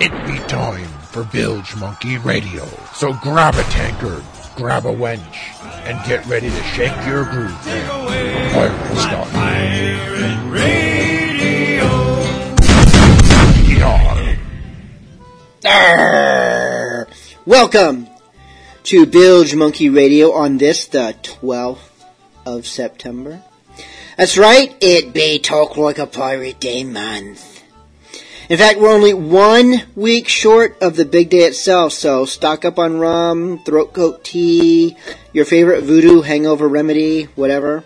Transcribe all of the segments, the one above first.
It be time for Bilge Monkey Radio. So grab a tankard, grab a wench, and get ready to shake your groove. Pirate Radio. Arr! Welcome to Bilge Monkey Radio on this, the 12th of September. That's right, it be Talk Like a Pirate Day month. In fact, we're only one week short of the big day itself, so stock up on rum, throat coat tea, your favorite voodoo hangover remedy, whatever.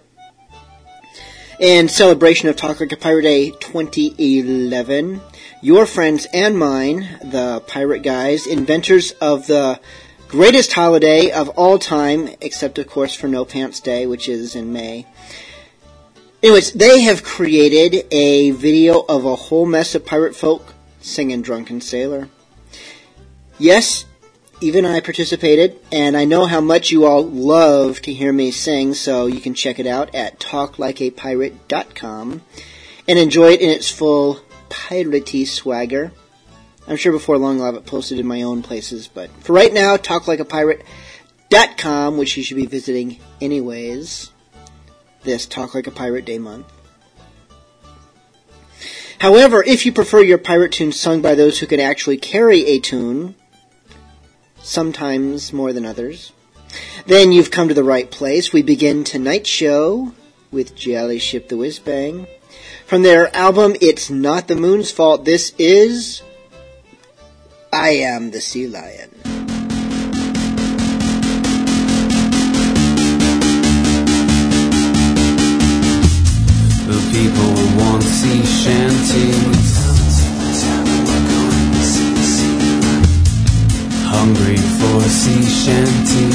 In celebration of Talk Like a Pirate Day 2011, your friends and mine, the Pirate Guys, inventors of the greatest holiday of all time, except of course for No Pants Day, which is in May. Anyways, they have created a video of a whole mess of pirate folk singing Drunken Sailor. Yes, even I participated, and I know how much you all love to hear me sing, so you can check it out at talklikeapirate.com and enjoy it in its full piratey swagger. I'm sure before long I'll have it posted in my own places, but for right now, talklikeapirate.com, which you should be visiting anyways, this Talk Like a Pirate Day month. However, if you prefer your pirate tune sung by those who can actually carry a tune, sometimes more than others, then you've come to the right place. We begin tonight's show with Jolly Ship the Whiz Bang. From their album It's Not the Moon's Fault, this is I Am the Sea Lion. Sea shanties. Hungry for sea shanty.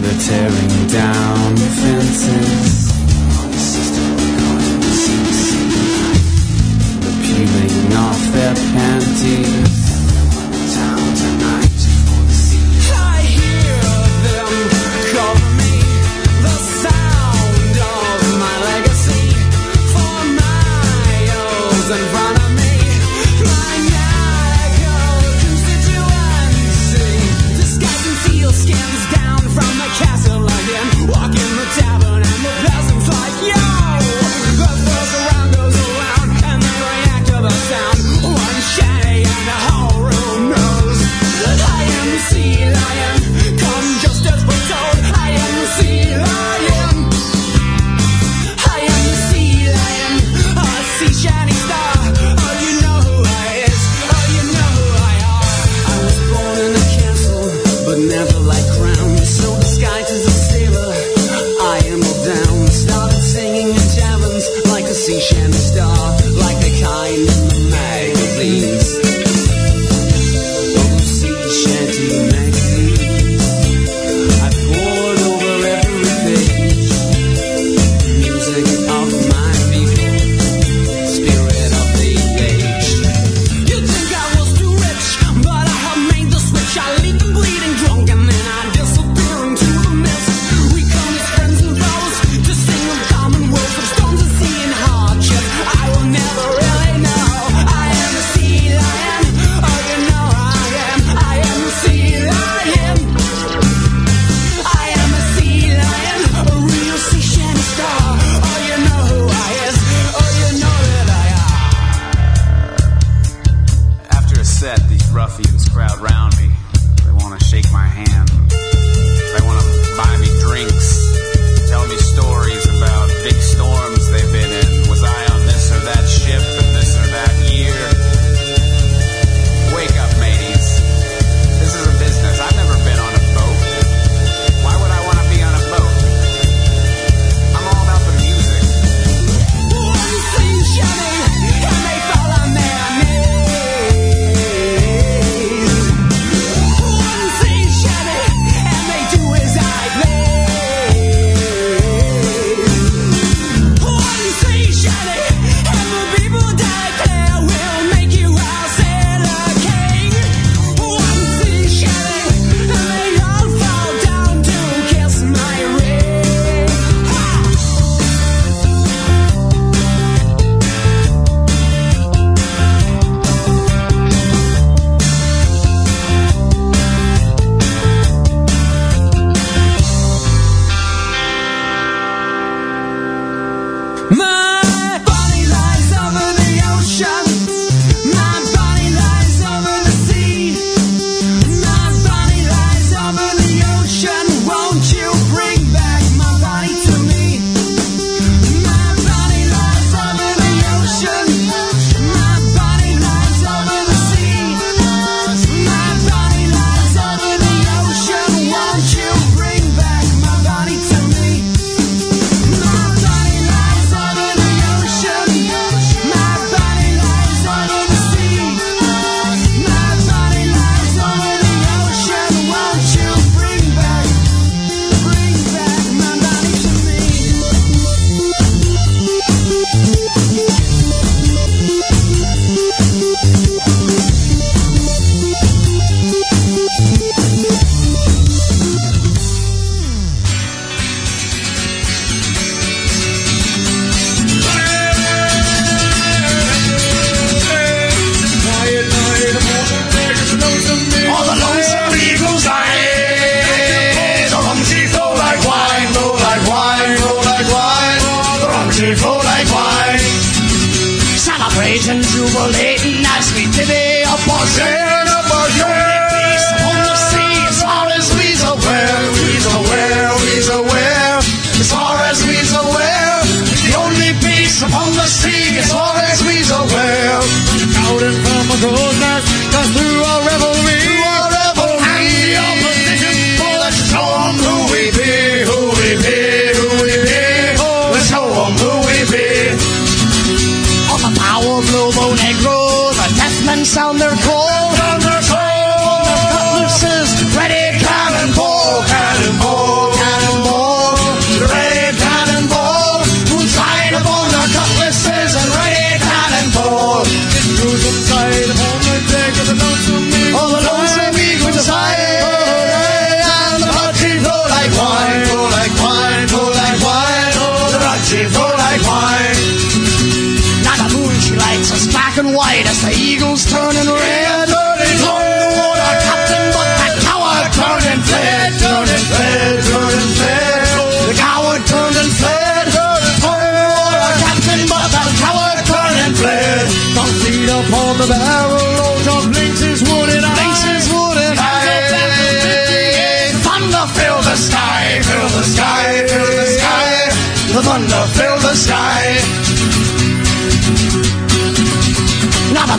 They're tearing down fences. They're peeling off their panties.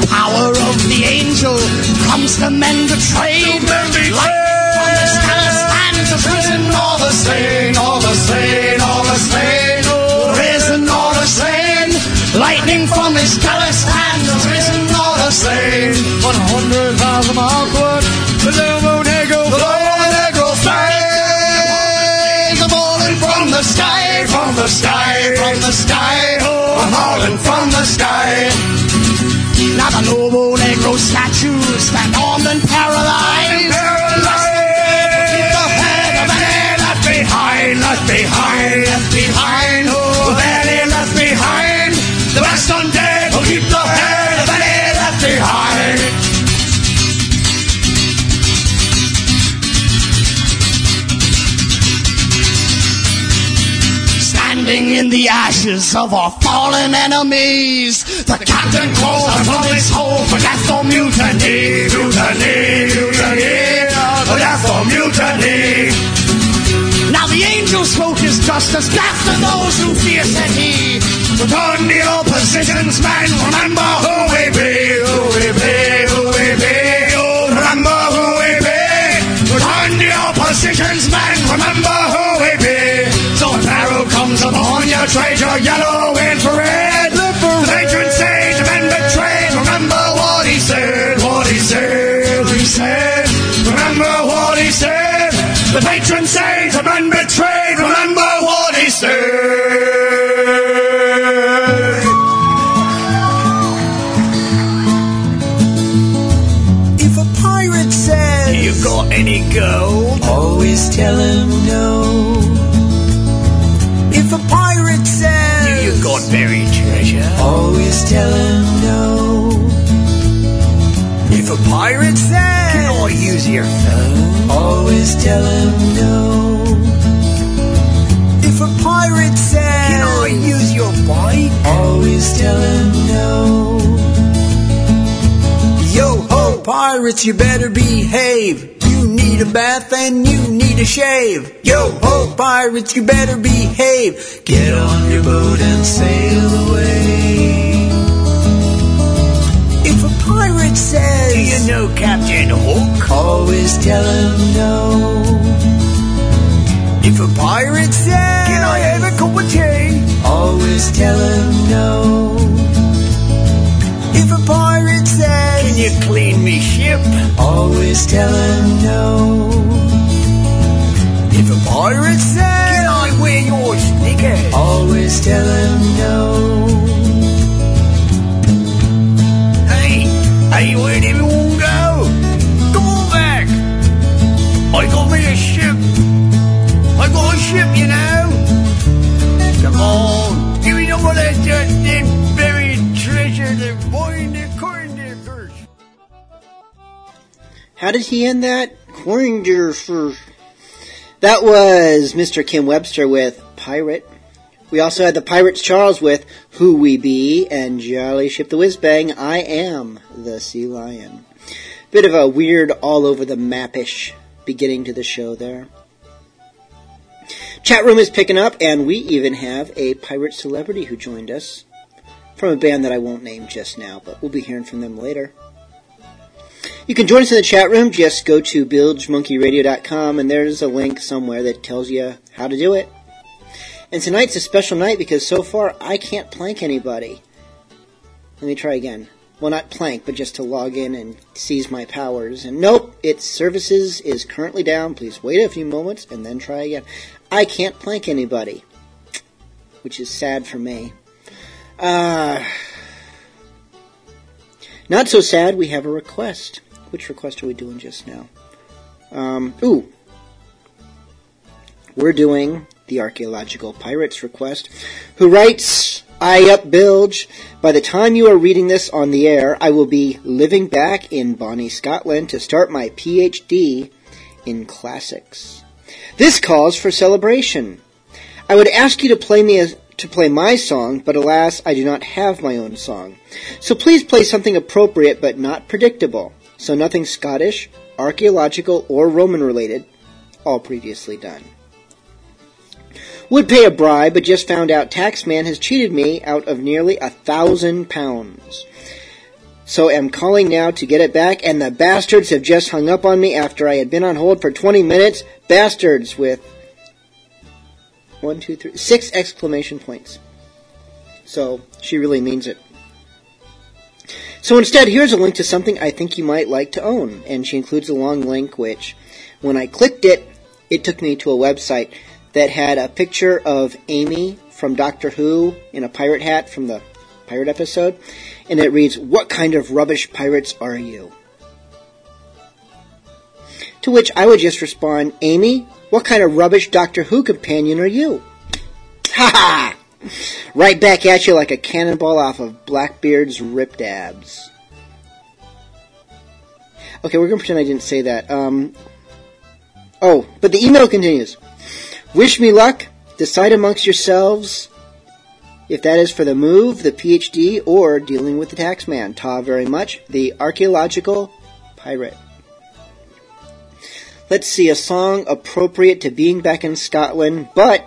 The power of the angel comes to mend the trade. the Light from the trade. sky stands has risen all the slain, all the slain, all the slain. Risen all the slain. Lightning from his callous hands has risen all the slain. One hundred thousand outward, the Lomo Negro The Lord Negro flags are falling from the sky, from the sky, from the sky, oh, falling from the sky. The Lobo Negro statues stand armed and paralyzed. Keep the head of any left behind, left behind, left behind, oh, any left behind. The best undead will oh, keep the head of any left behind. Standing in the ashes of our fallen enemies, the captain calls us from his hole for death or mutiny, mutiny, mutiny, oh, for death or mutiny. Now the angel spoke his justice, death to those who fear, said he. Return the opposition's men, remember who we be, who we be, who we be, oh, remember who we be. Return the opposition's men, remember who we be. So if arrow comes upon your traitor, yellow patron sage, the men betrayed, remember what he said. If a pirate says You got any gold? Always tell him no. If a pirate says You got buried treasure? Always tell him no. If a pirate says Can I use your phone? Always tell him no. If a pirate says Can I use your bike? Always tell him no. Yo ho, pirates, you better behave. You need a bath and you need a shave. Yo ho, pirates, you better behave. Get on your boat and sail away. Says, Do you know Captain Hook? Always tell him no. If a pirate says, Can I have a cup of tea? Always tell him no. If a pirate says, Can you clean me ship? Always tell him no. If a pirate says, Can I wear your sneakers? Always tell him no. Hey, where'd everyone go? Come on back. I got me a ship. I got a ship, you know. Come on, give me some of that, that, that buried treasure, the boy in the corn first. How did he end that? Corringer for. That was Mr. Kim Webster with Pirate We also had the Pirates Charles with Who We Be and Jolly Ship the Whiz Bang, I Am the Sea Lion. Bit of a weird all over the mapish beginning to the show there. Chat room is picking up, and we even have a pirate celebrity who joined us from a band that I won't name just now, but we'll be hearing from them later. You can join us in the chat room. Just go to bilgemonkeyradio.com, and there's a link somewhere that tells you how to do it. And tonight's a special night because so far I can't plank anybody. Let me try again. Well, not plank, but just to log in and seize my powers. And nope, its services is currently down. Please wait a few moments and then try again. I can't plank anybody, which is sad for me. Uh, not so sad, we have a request. Which request are we doing just now? Um, ooh. We're doing the Archaeological Pirates request, who writes, I up bilge. By the time you are reading this on the air, I will be living back in Bonnie, Scotland to start my PhD in classics. This calls for celebration. I would ask you to play me a, to play my song, but alas, I do not have my own song. So please play something appropriate but not predictable. So nothing Scottish, archaeological, or Roman related, all previously done. Would pay a bribe, but just found out Taxman has cheated me out of nearly a thousand pounds. So am calling now to get it back, and the bastards have just hung up on me after I had been on hold for 20 minutes. Bastards with one, two, three, six exclamation points. So she really means it. So instead, here's a link to something I think you might like to own, and she includes a long link which, when I clicked it, it took me to a website that had a picture of Amy from Doctor Who in a pirate hat from the pirate episode, and it reads, What kind of rubbish pirates are you? To which I would just respond, Amy, what kind of rubbish Doctor Who companion are you? Ha ha! Right back at you like a cannonball off of Blackbeard's ripped abs. Okay, we're gonna pretend I didn't say that. Um, oh, but the email continues. Wish me luck. Decide amongst yourselves if that is for the move, the PhD, or dealing with the taxman. Ta very much. The archaeological pirate. Let's see, a song appropriate to being back in Scotland, but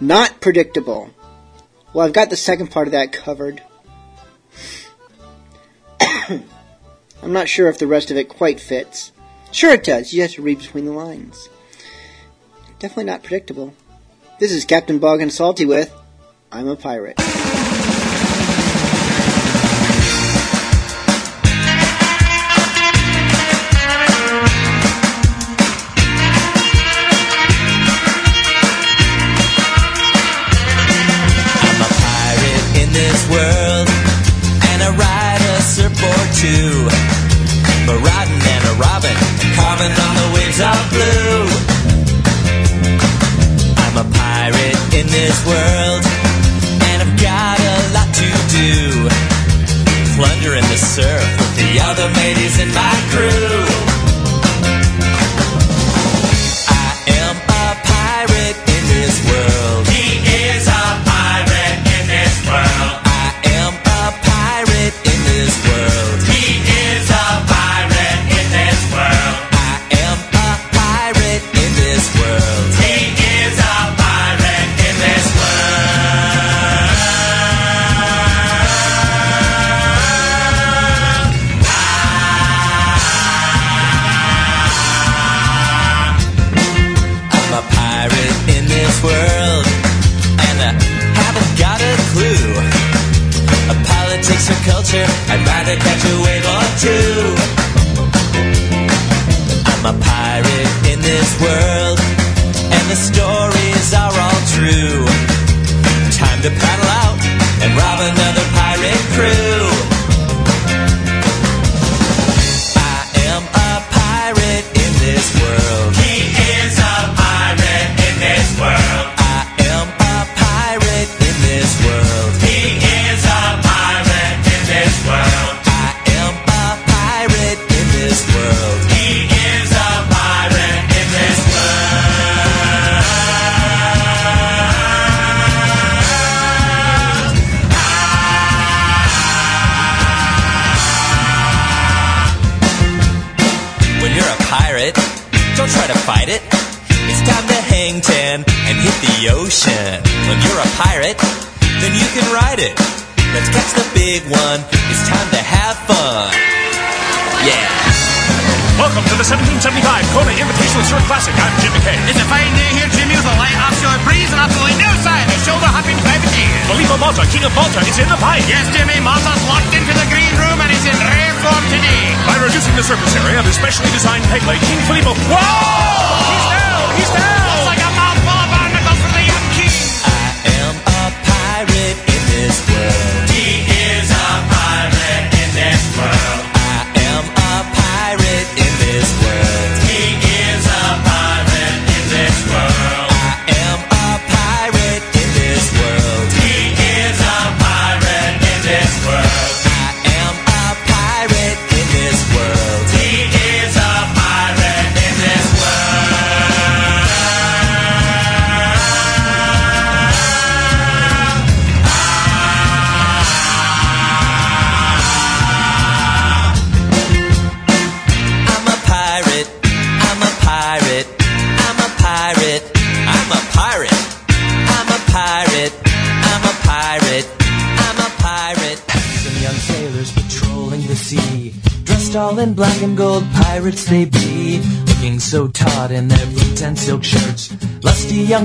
not predictable. Well, I've got the second part of that covered. I'm not sure if the rest of it quite fits. Sure it does. You have to read between the lines. Definitely not predictable. This is Captain Bogg and Salty with I'm a Pirate. I'm a pirate in this world, and a robbing, carving on the waves of blue. This world, and I've got a lot to do. Plundering the surf with the other mateys in my crew.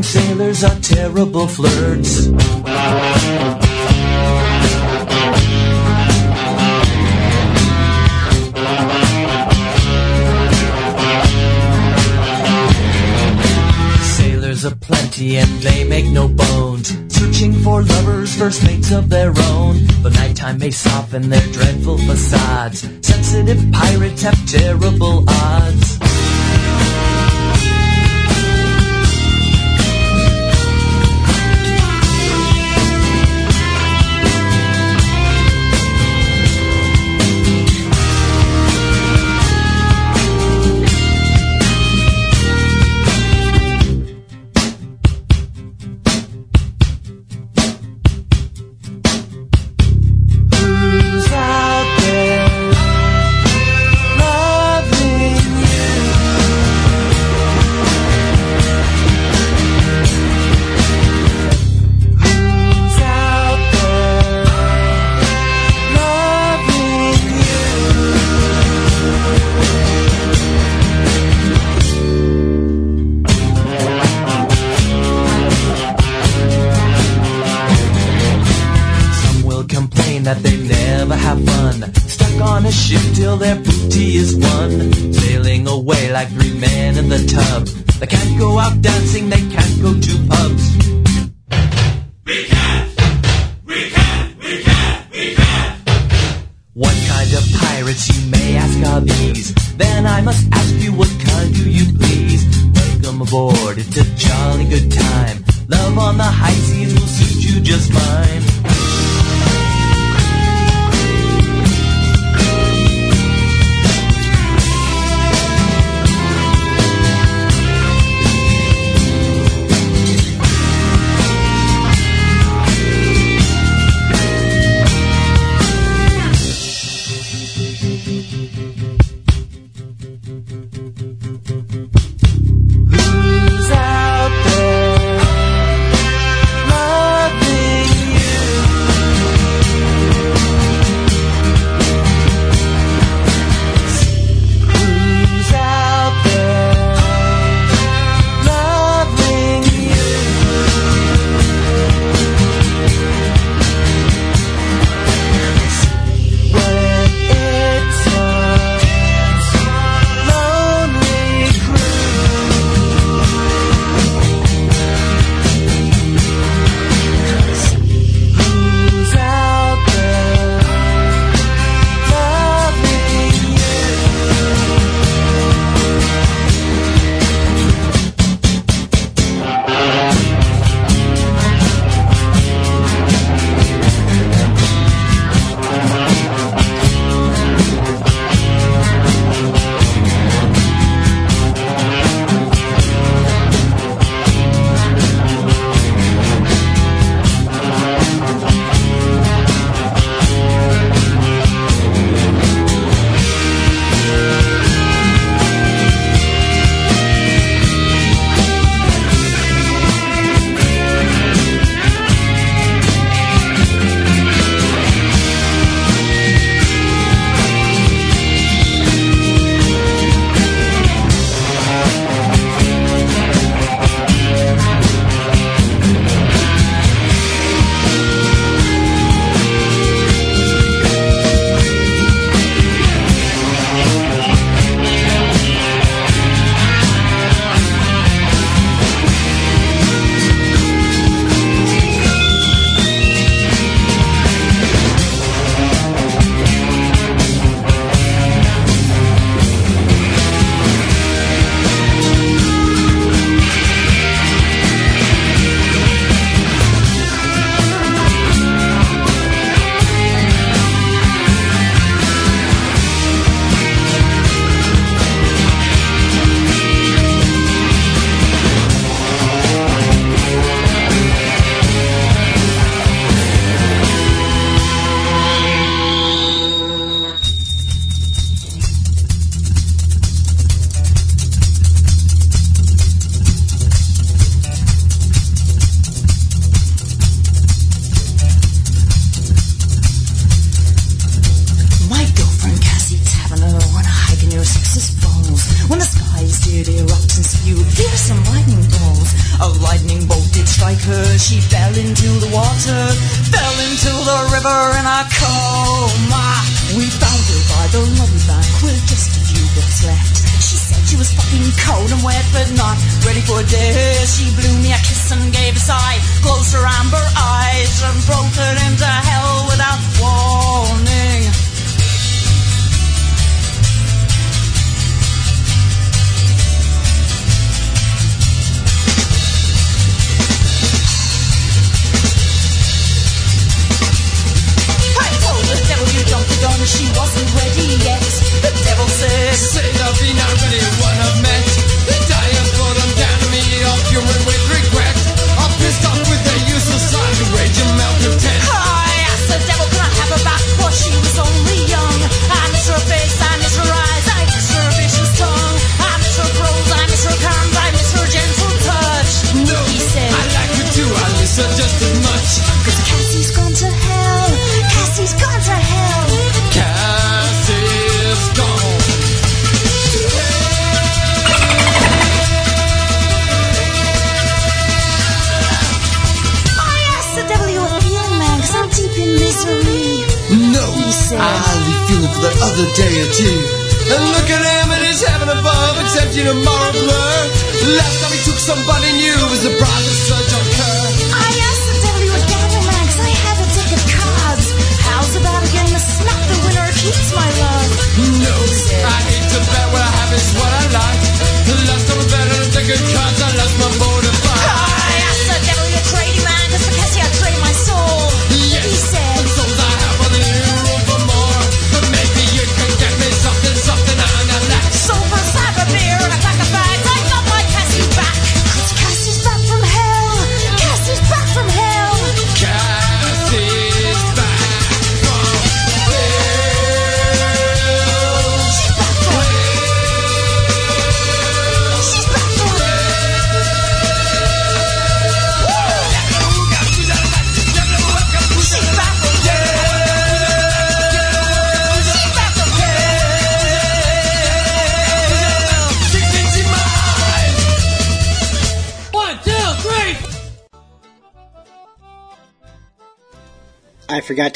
Sailors are terrible flirts. Sailors are plenty and they make no bones. Searching for lovers, first mates of their own. But nighttime may soften their dreadful facades. Sensitive pirates have terrible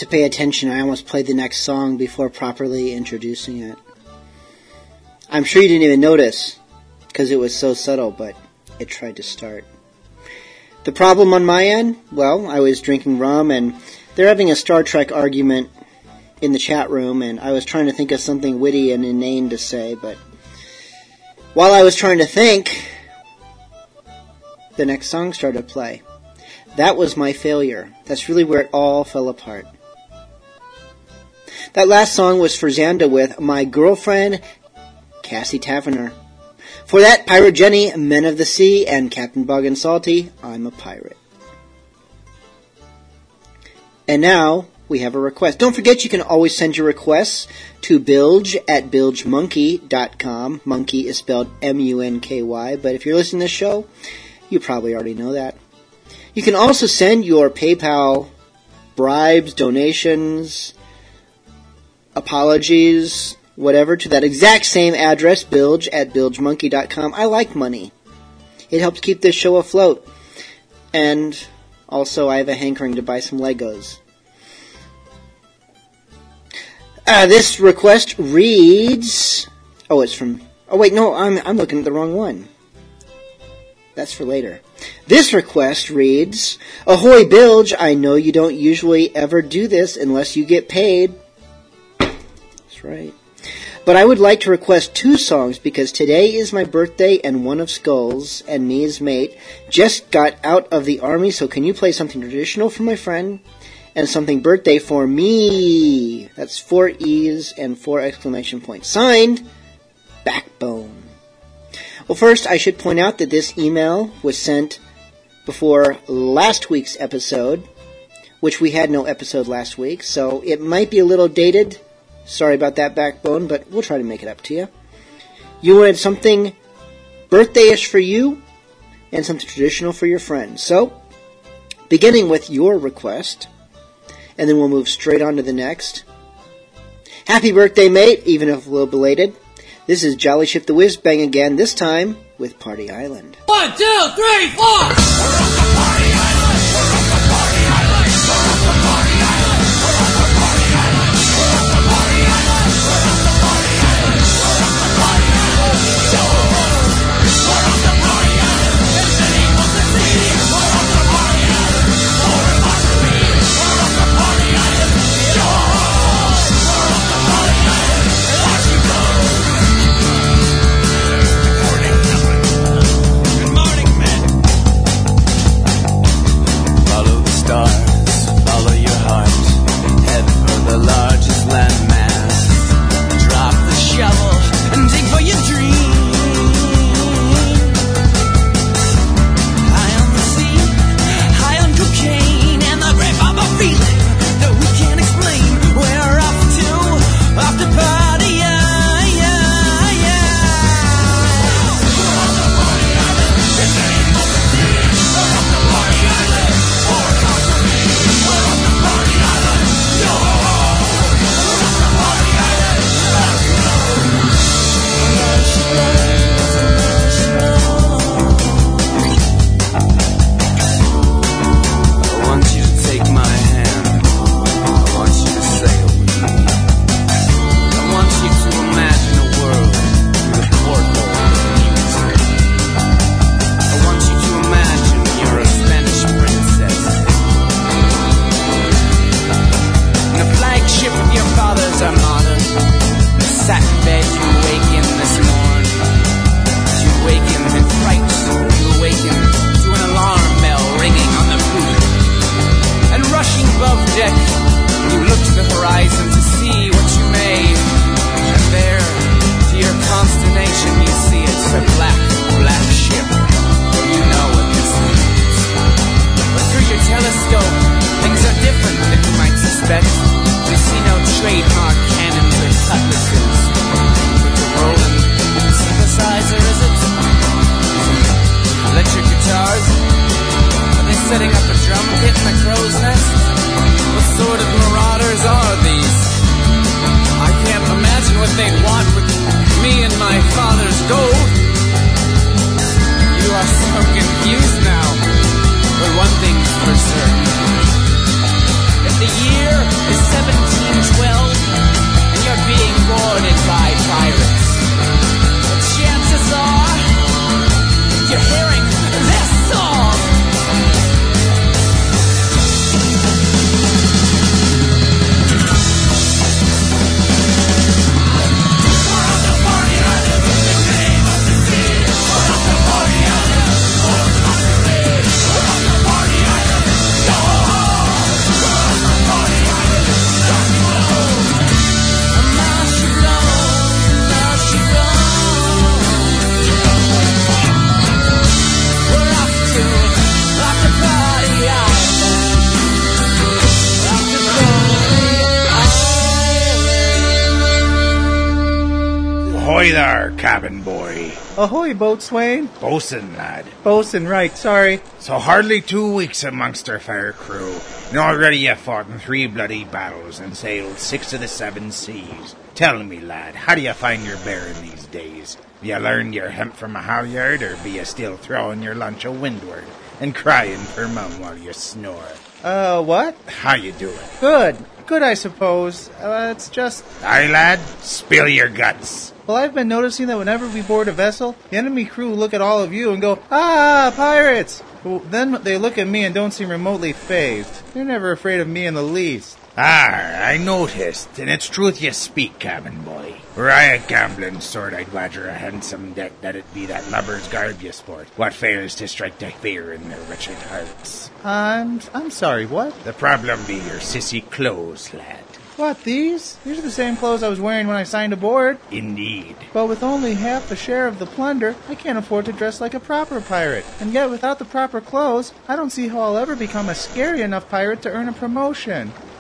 to pay attention. I almost played the next song before properly introducing it. I'm sure you didn't even notice because it was so subtle, but it tried to start. The problem on my end? Well, I was drinking rum and they're having a Star Trek argument in the chat room, and I was trying to think of something witty and inane to say, but while I was trying to think, the next song started to play. That was my failure. That's really where it all fell apart. That last song was for Xanda with My Girlfriend, Cassie Taverner. For that, Pirate Jenny, Men of the Sea, and Captain Bogg and Salty, I'm a Pirate. And now, we have a request. Don't forget you can always send your requests to bilge at bilgemonkey.com. Monkey is spelled M-U-N-K-Y, but if you're listening to this show, you probably already know that. You can also send your PayPal bribes, donations, apologies, whatever, to that exact same address, bilge at bilgemonkey.com. I like money. It helps keep this show afloat. And also, I have a hankering to buy some Legos. Uh, this request reads. Oh, it's from. Oh, wait, no, I'm, I'm looking at the wrong one. That's for later. This request reads Ahoy, Bilge! I know you don't usually ever do this unless you get paid. Right. But I would like to request two songs because today is my birthday and one of Skull's and me, mate, just got out of the army, so can you play something traditional for my friend and something birthday for me? That's four E's and four exclamation points. Signed, Backbone. Well, first, I should point out that this email was sent before last week's episode, which we had no episode last week, so it might be a little dated. Sorry about that, Backbone, but we'll try to make it up to you. You wanted something birthday-ish for you and something traditional for your friends. So, beginning with your request, and then we'll move straight on to the next. Happy birthday, mate, even if a little belated. This is Jolly Ship the Whiz Bang again, this time with Party Island. One, two, three, four. Ahoy, boatswain. Bosun, lad. Bosun, right, sorry. So hardly two weeks amongst our fair crew, and already you fought in three bloody battles and sailed six of the seven seas. Tell me, lad, how do you find your bearing these days? Have you learned your hemp from a halyard, or be you still throwing your lunch a windward and crying for mum while you snore? Uh, what? How you doing? Good. Good, I suppose. Uh, it's just. Aye, lad, spill your guts. Well, I've been noticing that whenever we board a vessel, the enemy crew look at all of you and go, Ah, pirates! Well, then they look at me and don't seem remotely phased. They're never afraid of me in the least. Ah, I noticed, and it's truth you speak, cabin boy. Were I a gambling sort, I'd wager a handsome deck that it be that lubber's garb you sport, what fails to strike the fear in their wretched hearts. I'm I'm sorry, what? The problem be your sissy clothes, lad. What, these? These are the same clothes I was wearing when I signed aboard. Indeed. But with only half a share of the plunder, I can't afford to dress like a proper pirate. And yet, without the proper clothes, I don't see how I'll ever become a scary enough pirate to earn a promotion.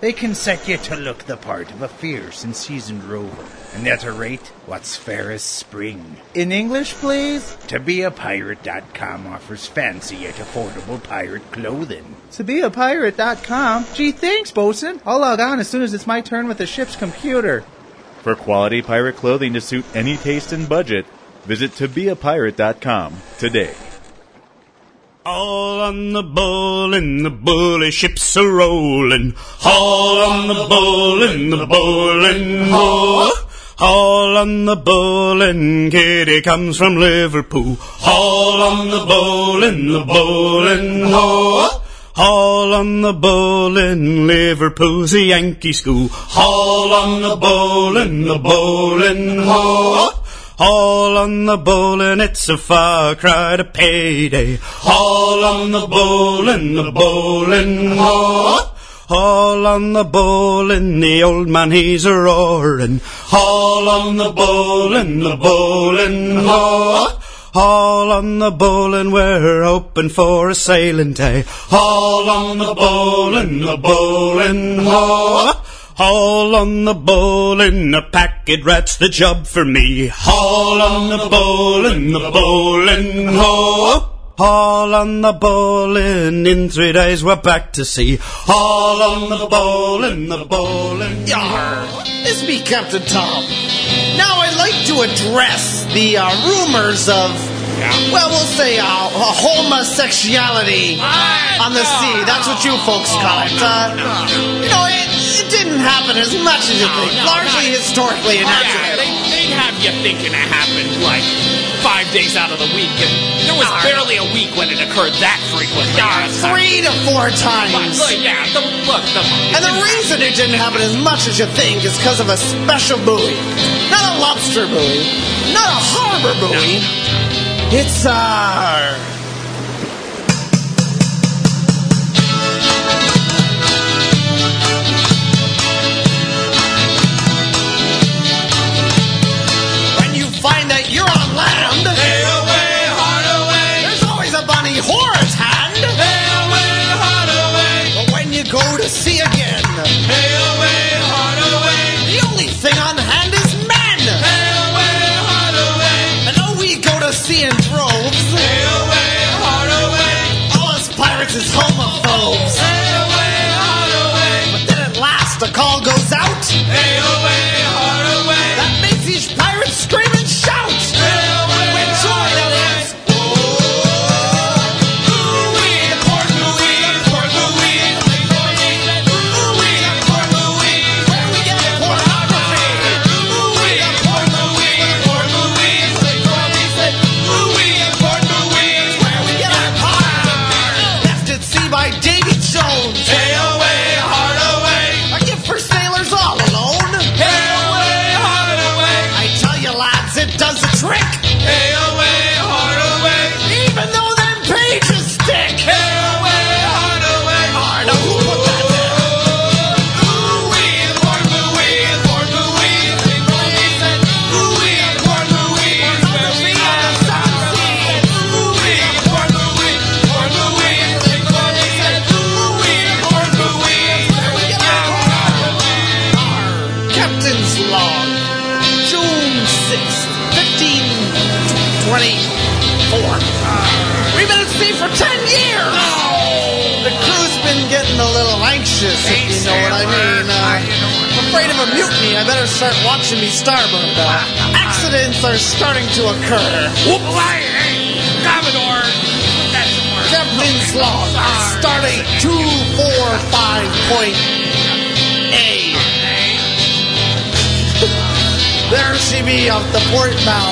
They can set you to look the part of a fierce and seasoned rover, and at a rate what's fair as spring. In English, please? ToBeAPirate.com offers fancy yet affordable pirate clothing. To be a pirate.com? Gee, thanks, bosun. I'll log on as soon as it's my turn with the ship's computer. For quality pirate clothing to suit any taste and budget, visit tobeapirate.com today. All on the and the bully ships are rolling. All on the and the and ho. All on the and Kitty comes from Liverpool. All on the and the and ho. All on the bull in Liverpool's a Yankee school. All on the and the bull and ho. All on the bowling, it's a far cry to payday. All on the bowling, the bowling, ho. All on the bowling, the old man he's a roaring. All on the bowling, the bowling, ho. All on the bowling, we're hoping for a sailing day. All on the bowling, the bowling, ho. All on the bowling, a packet rat's the job for me. All on the bowling, the bowling, ho. All on the bowling, in three days we're back to sea. All on the bowling, the bowling. Yar! This be Captain Tom. Now I'd like to address the uh, rumors of, well, we'll say uh, homosexuality on the sea. That's what you folks call it. Uh, you know, it, it didn't happen as much as you think. Largely historically inaccurate. They, they'd have you thinking it happened like five days out of the week, and there was barely a week when it occurred that frequently. Three to four times. Look, yeah, the, look, the, And the reason it didn't happen as much as you think is because of a special buoy. Not a lobster buoy. Not a harbor buoy. It's, our. When you find that you're on land... sea start watching me starboard. Uh, accidents are starting to occur. Whoop! Commodore! Captain's log, starting 245.A. There she be off the port bow,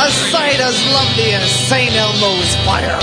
a sight as lovely as St. Elmo's fire.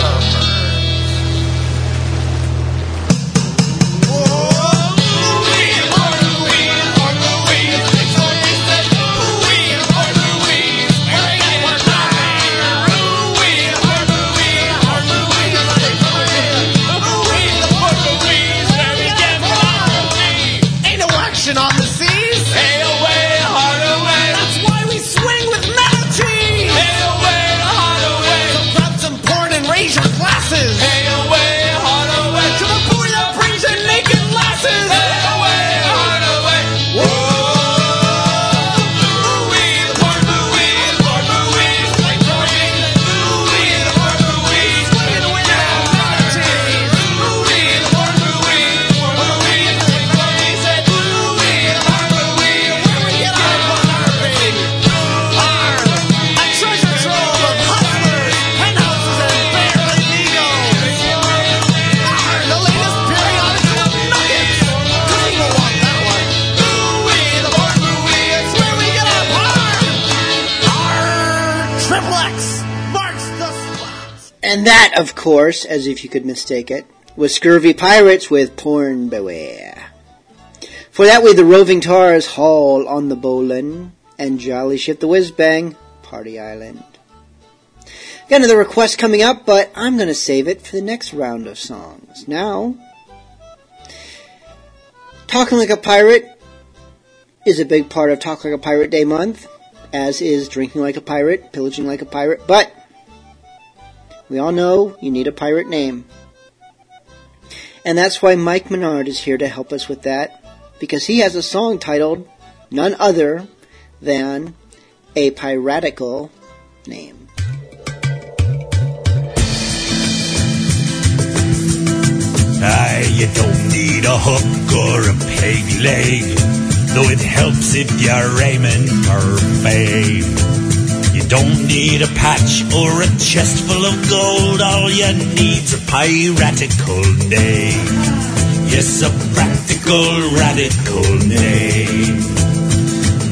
That, of course, as if you could mistake it, was Scurvy Pirates with Porn Beware. For that way, the Roving Tars haul on the Bowline and Jolly Ship the Whiz Bang, Party Island. Got another request coming up, but I'm going to save it for the next round of songs. Now, Talking Like a Pirate is a big part of Talk Like a Pirate Day month, as is Drinking Like a Pirate, Pillaging Like a Pirate, but we all know you need a pirate name. And that's why Mike Menard is here to help us with that, because he has a song titled none other than A Piratical Name. Aye, you don't need a hook or a peg leg, though it helps if you're aiming for fame. Don't need a patch or a chest full of gold, all you need's a piratical name. Yes, a practical radical name.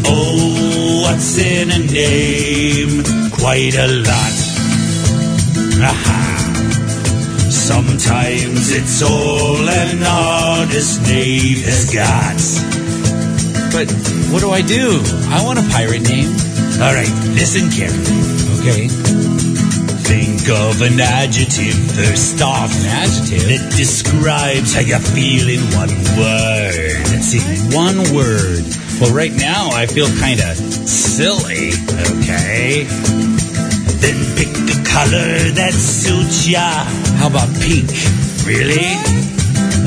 Oh, what's in a name? Quite a lot. Aha. Sometimes it's all an artist knave has got. But what do I do? I want a pirate name. All right, listen carefully. Okay. Think of an adjective first off. An adjective? That describes how you feel in one word. Let's see, one word. Well, right now I feel kind of silly. Okay. Then pick a color that suits ya. How about pink? Really?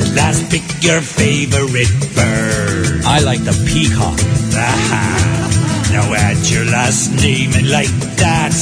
At last pick your favorite bird. I like the peacock. Aha. Now add your last name and like that.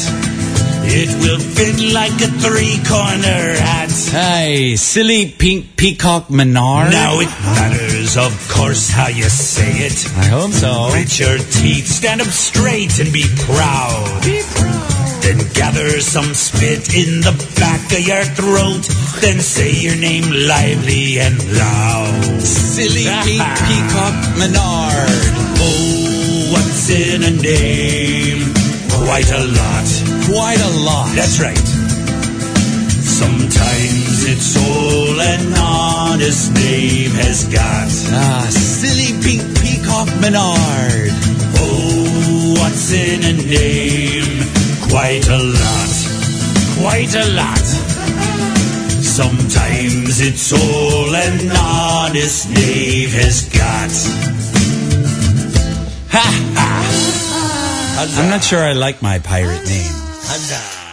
It will fit like a three-corner hat. Hey, silly pink peacock Menard. Now it matters, of course, how you say it. I hope so. Grit your teeth, stand up straight, and be proud. Be proud. Then gather some spit in the back of your throat. Then say your name lively and loud. Silly pink peacock Menard. Oh, what's in a name? Quite a lot. Quite a lot. That's right. Sometimes it's all an honest name has got. Ah, silly pink peacock Menard. Oh, what's in a name? Quite a lot. Quite a lot. Sometimes it's all an honest knave has got. I'm not sure I like my pirate name.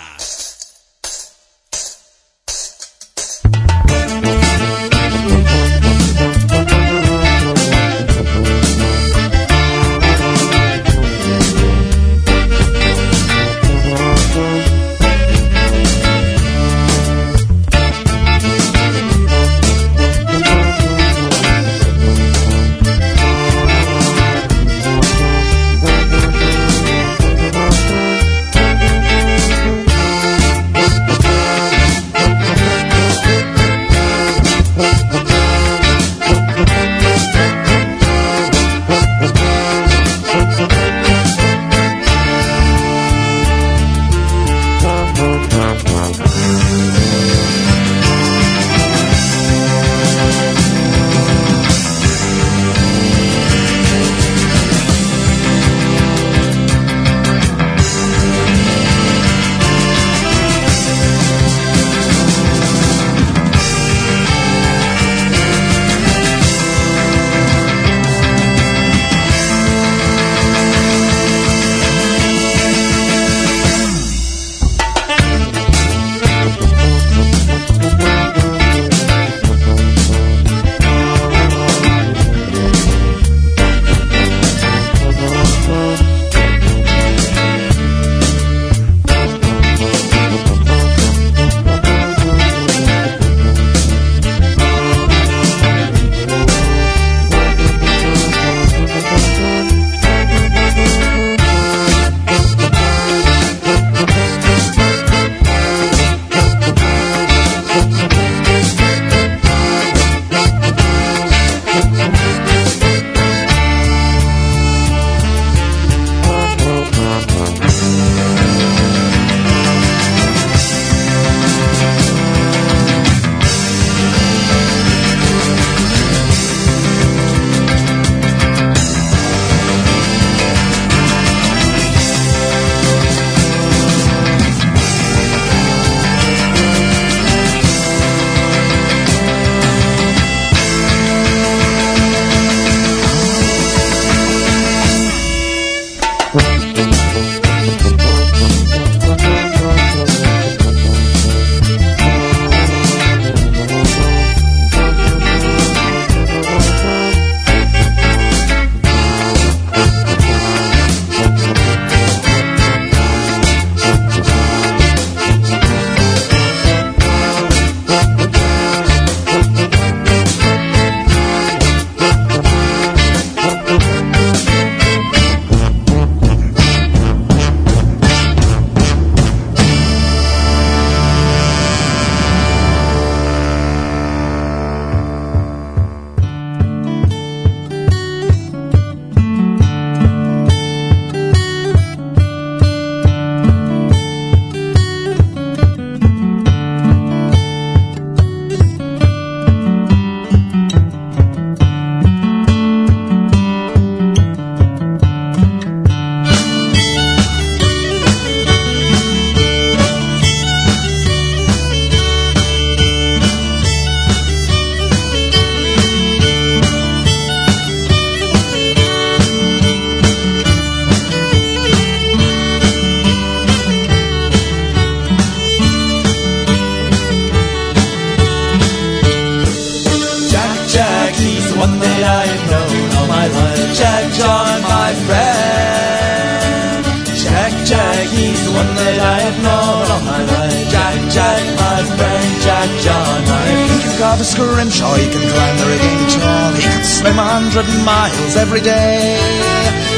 Can the rigging tall, he can swim a hundred miles every day.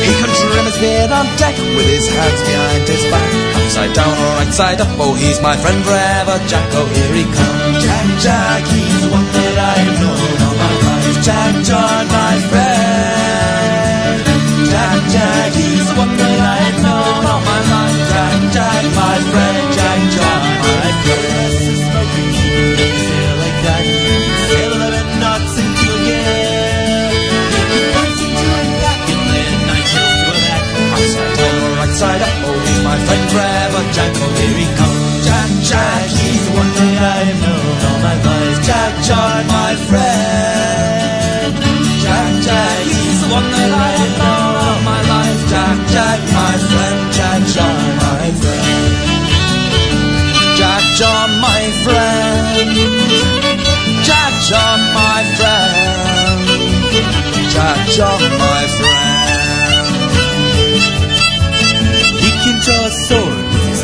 He can trim his beard on deck with his hands behind his back. Upside down or right side up, oh, he's my friend forever, Jack, oh, here he comes. Jack, Jack, he's the one that I have known all my life. Jack John, my friend. Jack, Jack, he's the one that I have known all my life. Jack, oh, here he comes. Jack, Jack, he's the one that I have known all my life. Jack John, my friend. Jack, Jack, he's the one that I have known all my life. Jack, Jack, my friend. Jack John,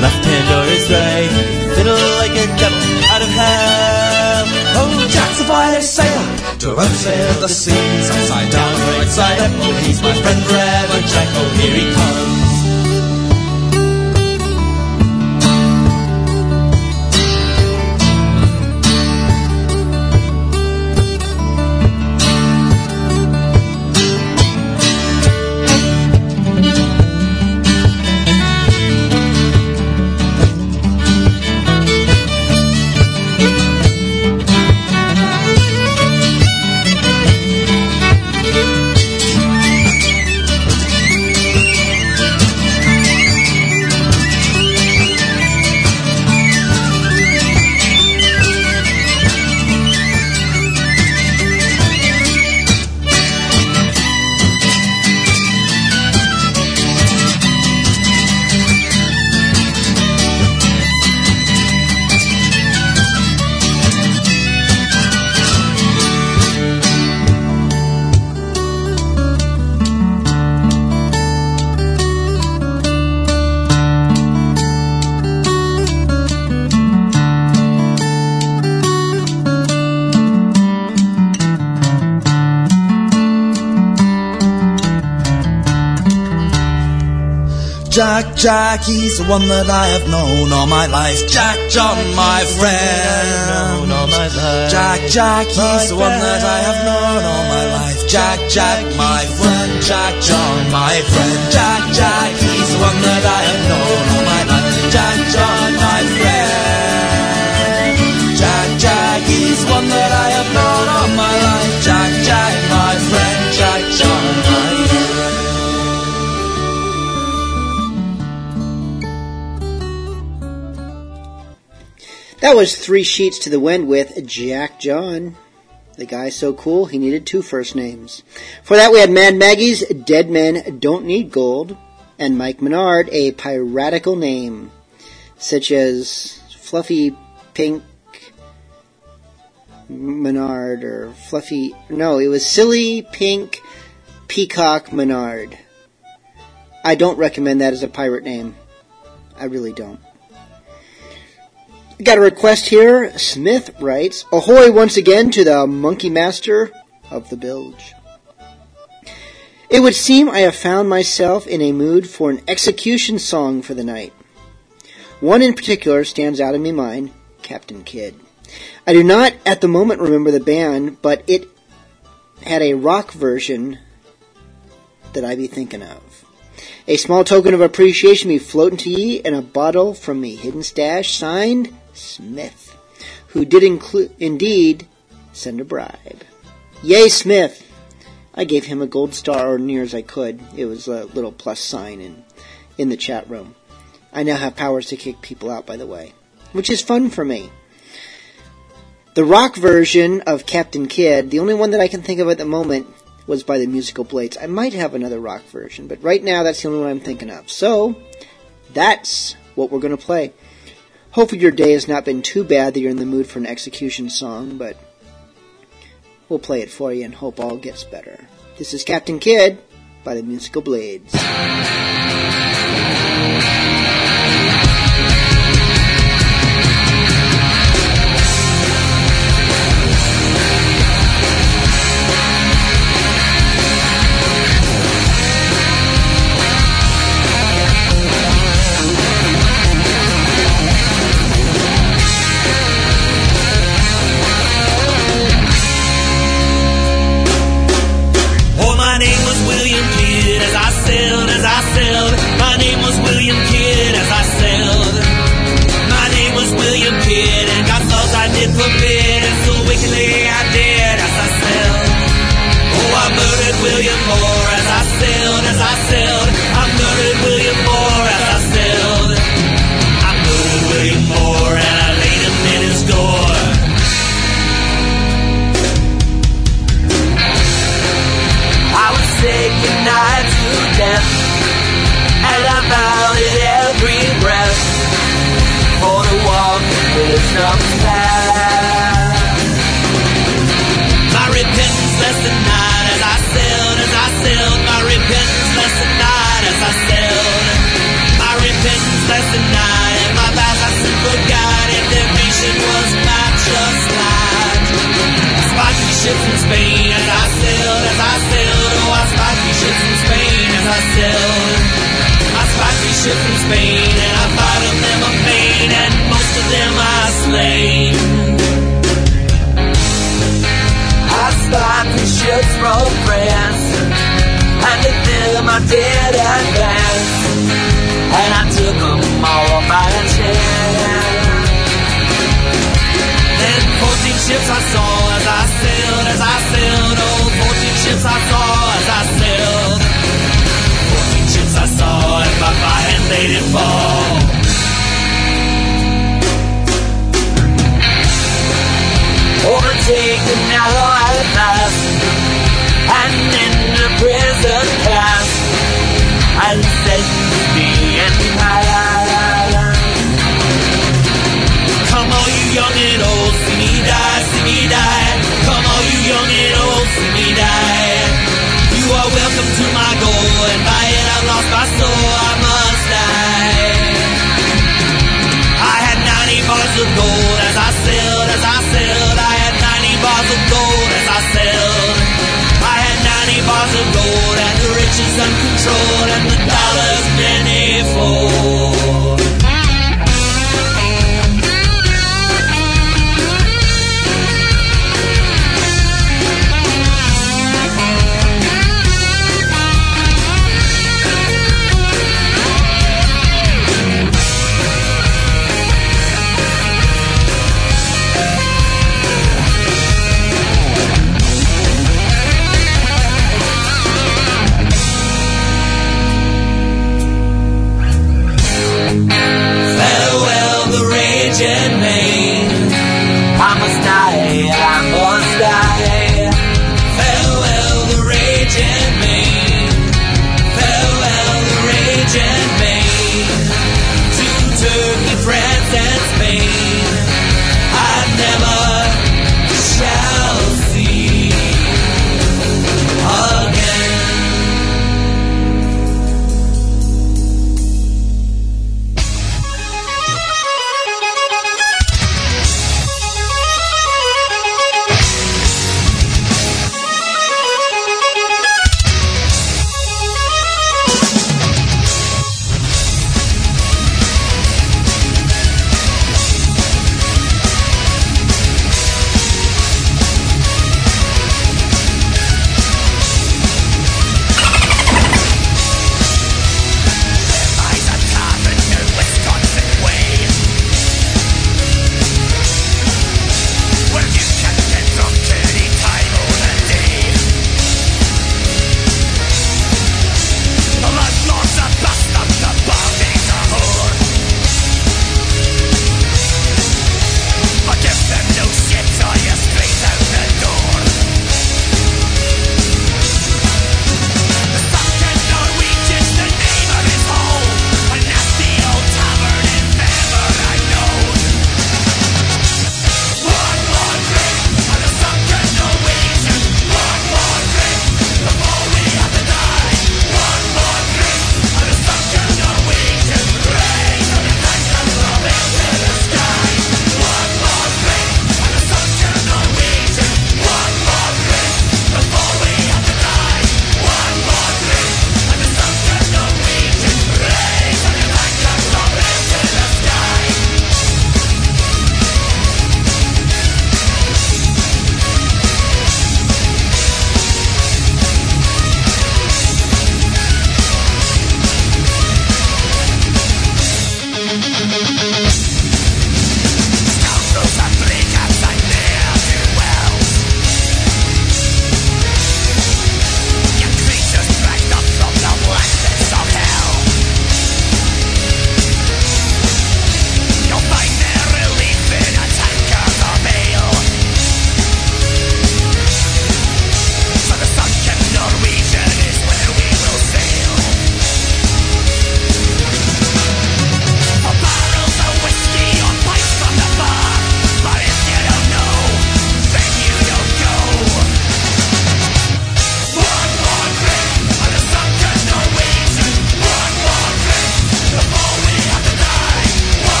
left hand or his right. Fiddle like a devil out of hell. Oh, Jack's a fire sailor to run sail the seas. Upside down, right side up, oh, he's my friend forever. Jack, oh, here he comes. Jack, Jack, he's the one that I have known all my life. Jack John, my friend. Jack, Jack, he's the one that I have known all my life. Jack, Jack, my friend. Jack John, my friend. Jack, Jack, he's the one that I have known That was Three Sheets to the Wind with Jack John. The guy so cool, he needed two first names. For that, we had Mad Maggie's Dead Men Don't Need Gold, and Mike Menard, a piratical name, such as Fluffy Pink Menard, or Fluffy. No, it was Silly Pink Peacock Menard. I don't recommend that as a pirate name. I really don't. Got a request here. Smith writes, Ahoy once again to the Monkey Master of the Bilge. It would seem I have found myself in a mood for an execution song for the night. One in particular stands out in my mind, Captain Kidd. I do not at the moment remember the band, but it had a rock version that I be thinking of. A small token of appreciation be floating to ye in a bottle from me hidden stash, signed Smith, who did inclu- indeed send a bribe. Yay, Smith! I gave him a gold star, or near as I could. It was a little plus sign in, in the chat room. I now have powers to kick people out, by the way, which is fun for me. The rock version of Captain Kidd, the only one that I can think of at the moment, was by the Musical Blades. I might have another rock version, but right now that's the only one I'm thinking of. So, that's what we're going to play. Hopefully your day has not been too bad that you're in the mood for an execution song, but we'll play it for you and hope all gets better. This is Captain Kidd by the Musical Blades. Spain as I sailed, as I sailed. Oh, I spied three ships from Spain as I sailed. I spied three ships from Spain, and I fought of them a main, and most of them I slain. I spied three ships from France, and at them I did advance. 14 ships I saw as I sailed, as I sailed, oh, 14 ships I saw as I sailed. 14 ships I saw, and by my hand they did fall. Overtaken now at uncontrolled, and the dollars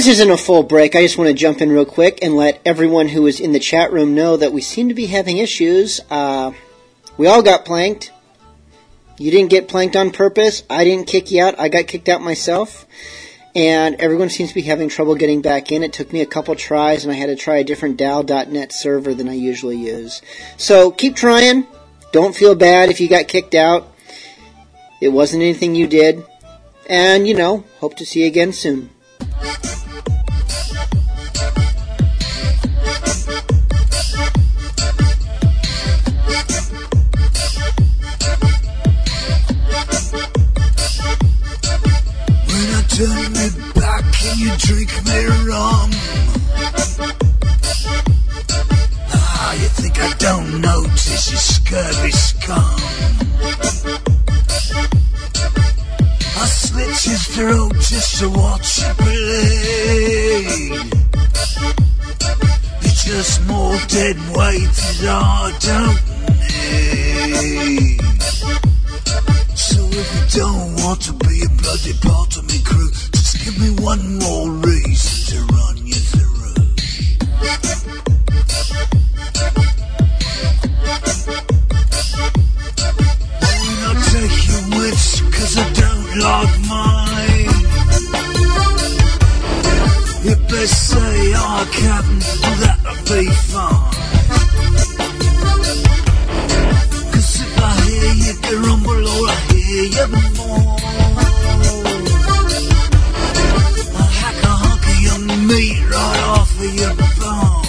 This isn't a full break. I just want to jump in real quick and let everyone who is in the chat room know that we seem to be having issues. Uh, we all got planked. You didn't get planked on purpose. I didn't kick you out. I got kicked out myself. And everyone seems to be having trouble getting back in. It took me a couple tries, and I had to try a different DAL.net server than I usually use. So keep trying. Don't feel bad if you got kicked out. It wasn't anything you did. And, you know, hope to see you again soon. When I turn back and you drink me rum. Ah, you think I don't notice you scurvy scum. I slit his throat just to watch you bleed. It's just more dead weight that I don't need. So if you don't want to be a bloody part of me crew, just give me one more reason to run you through. I like mine. You best say, oh Captain, that'll be fine. Cause if I hear you grumble or I hear you moan, I'll hack a hunk of your meat right off of your bone.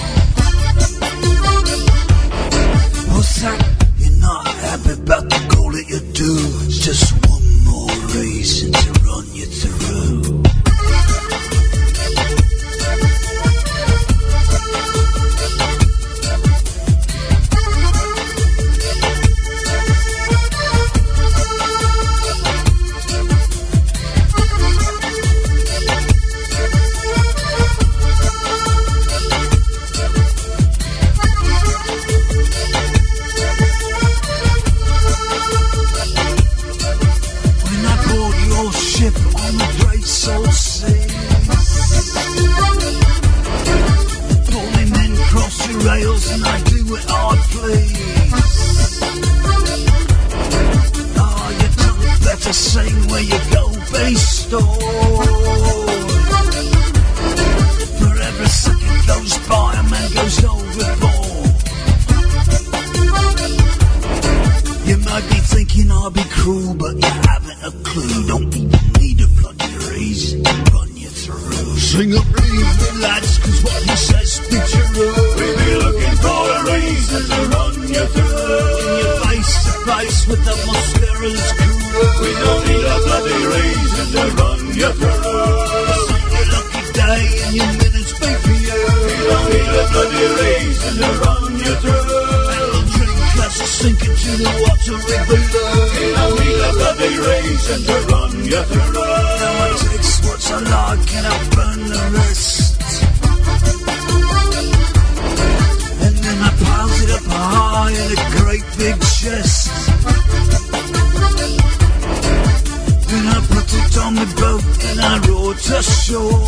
What's that? You're not happy about the goal that you do. It's just I do please. Oh, you sing where you go be. For every second by, a man goes overboard. You might be thinking I'll be cruel, but you haven't a clue. Don't even need you through. Sing up, face with the mascara's crew. We don't need a bloody reason to run you through. Sing your lucky day and your minutes be for you. We don't need a bloody reason to run you through. Little drink us sinking to the water below. We don't need a bloody reason to run you through. Now I takes what's I like and I burn the rest. I up high in a great big chest. Then I put it on my boat and I row to shore.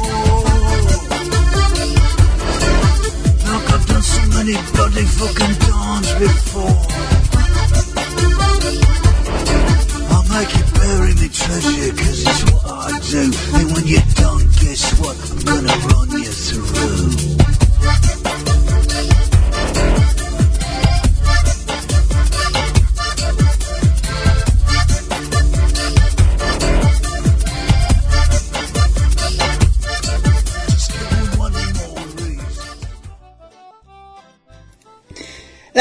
Like I've done so many bloody fucking times before. I'll make you bury me treasure, cause it's what I do. And when you're done, guess what? I'm gonna run you through.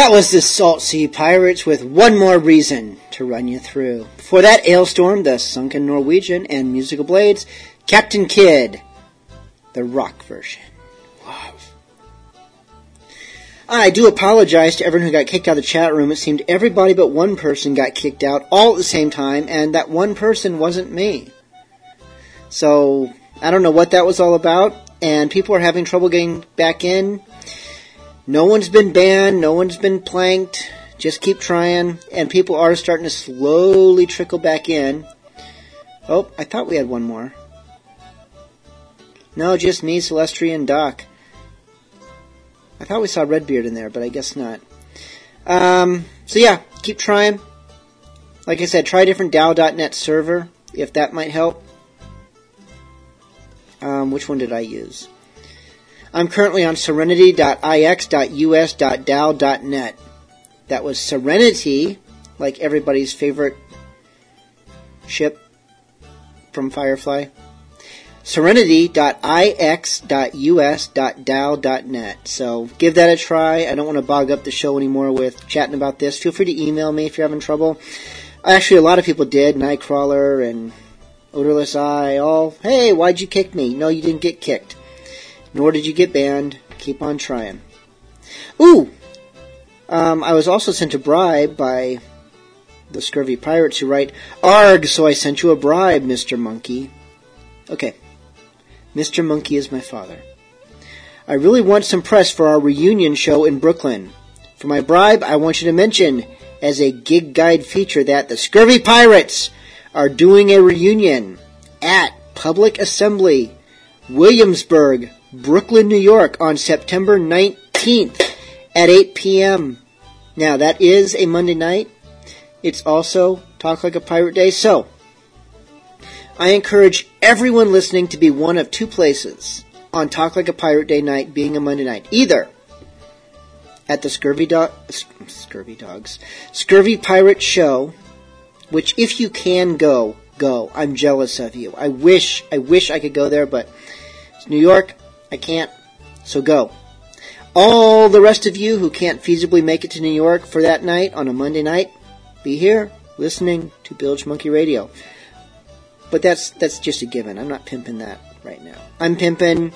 That was the Salt Sea Pirates with one more reason to run you through. Before that, Alestorm, the Sunken Norwegian, and Musical Blades, Captain Kidd, the rock version. I do apologize to everyone who got kicked out of the chat room. It seemed everybody but one person got kicked out all at the same time, and that one person wasn't me. So, I don't know what that was all about, and people are having trouble getting back in. No one's been banned, no one's been planked. Just keep trying, and people are starting to slowly trickle back in. Oh, I thought we had one more. No, just me, Celestri, and Doc. I thought we saw Redbeard in there, but I guess not. Um, so yeah, keep trying. Like I said, try a different DAL.net server if that might help. Um, which one did I use? I'm currently on serenity.ix.us.dal.net. That was Serenity, like everybody's favorite ship from Firefly. Serenity.ix.us.dal.net. So give that a try. I don't want to bog up the show anymore with chatting about this. Feel free to email me if you're having trouble. Actually, a lot of people did. Nightcrawler and Odorless Eye, all, hey, why'd you kick me? No, you didn't get kicked. Nor did you get banned. Keep on trying. Ooh! Um, I was also sent a bribe by the Scurvy Pirates who write, Arg, so I sent you a bribe, Mr. Monkey. Okay. Mr. Monkey is my father. I really want some press for our reunion show in Brooklyn. For my bribe, I want you to mention as a gig guide feature that the Scurvy Pirates are doing a reunion at Public Assembly, Williamsburg, Brooklyn, New York on September 19th at 8 p.m. Now, that is a Monday night. It's also Talk Like a Pirate Day. So, I encourage everyone listening to be one of two places on Talk Like a Pirate Day night being a Monday night. Either at the Scurvy, Do- Scurvy Dogs, Scurvy Pirate Show, which if you can go, go. I'm jealous of you. I wish, I wish I could go there, but it's New York. I can't. So go. All the rest of you who can't feasibly make it to New York for that night on a Monday night, be here listening to Bilge Monkey Radio. But that's that's just a given. I'm not pimping that right now. I'm pimping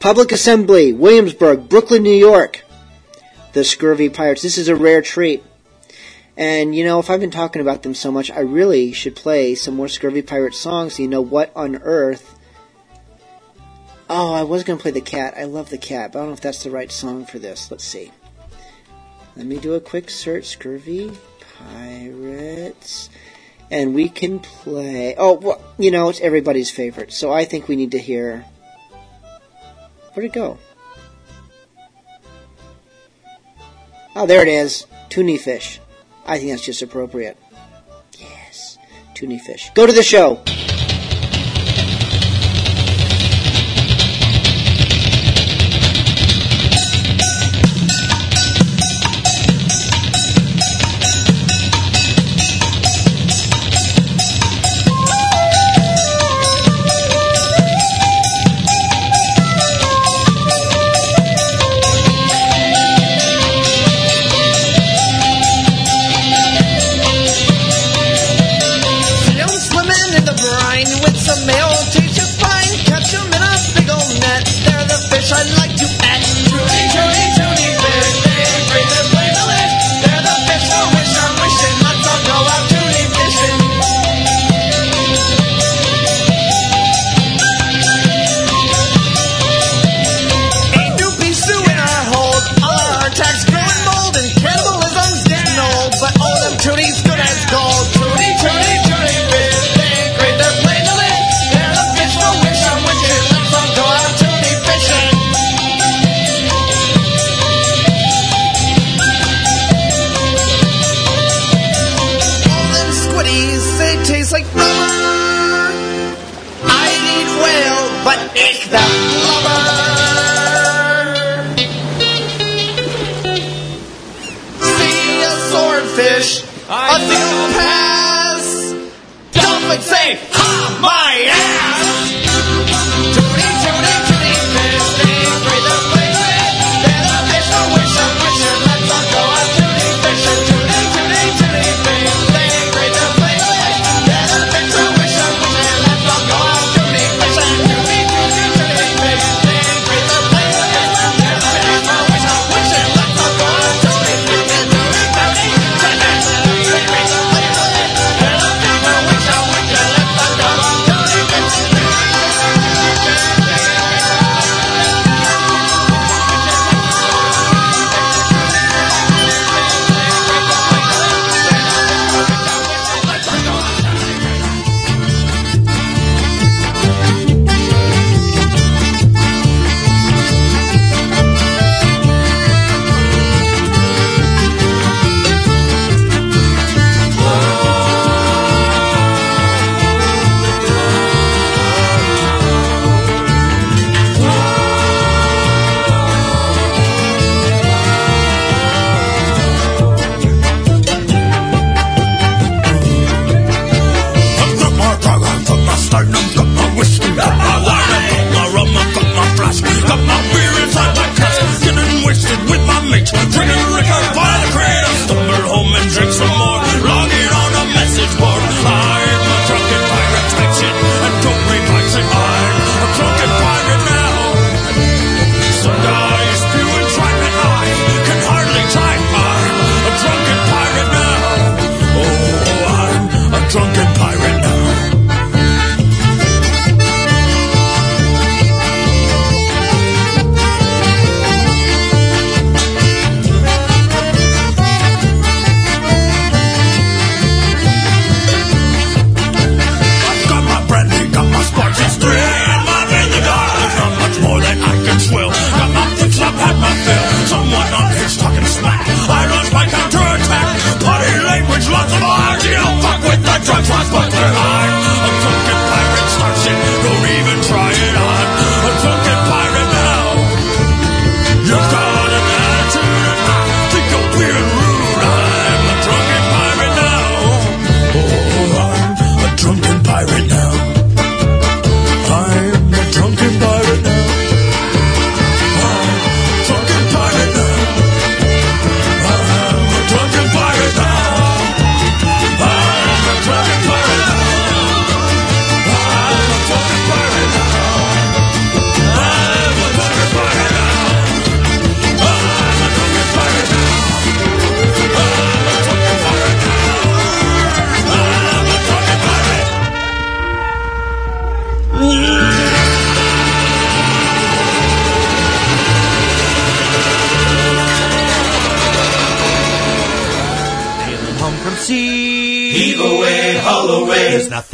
Public Assembly, Williamsburg, Brooklyn, New York. The Scurvy Pirates. This is a rare treat. And you know, if I've been talking about them so much, I really should play some more Scurvy Pirate songs. So you know what on earth? Oh, I was going to play the cat. I love the cat, but I don't know if that's the right song for this. Let's see. Let me do a quick search. Scurvy Pirates. And we can play. Oh, well, you know, it's everybody's favorite. So I think we need to hear. Where'd it go? Oh, there it is. Toonie Fish. I think that's just appropriate. Yes. Toonie Fish. Go to the show.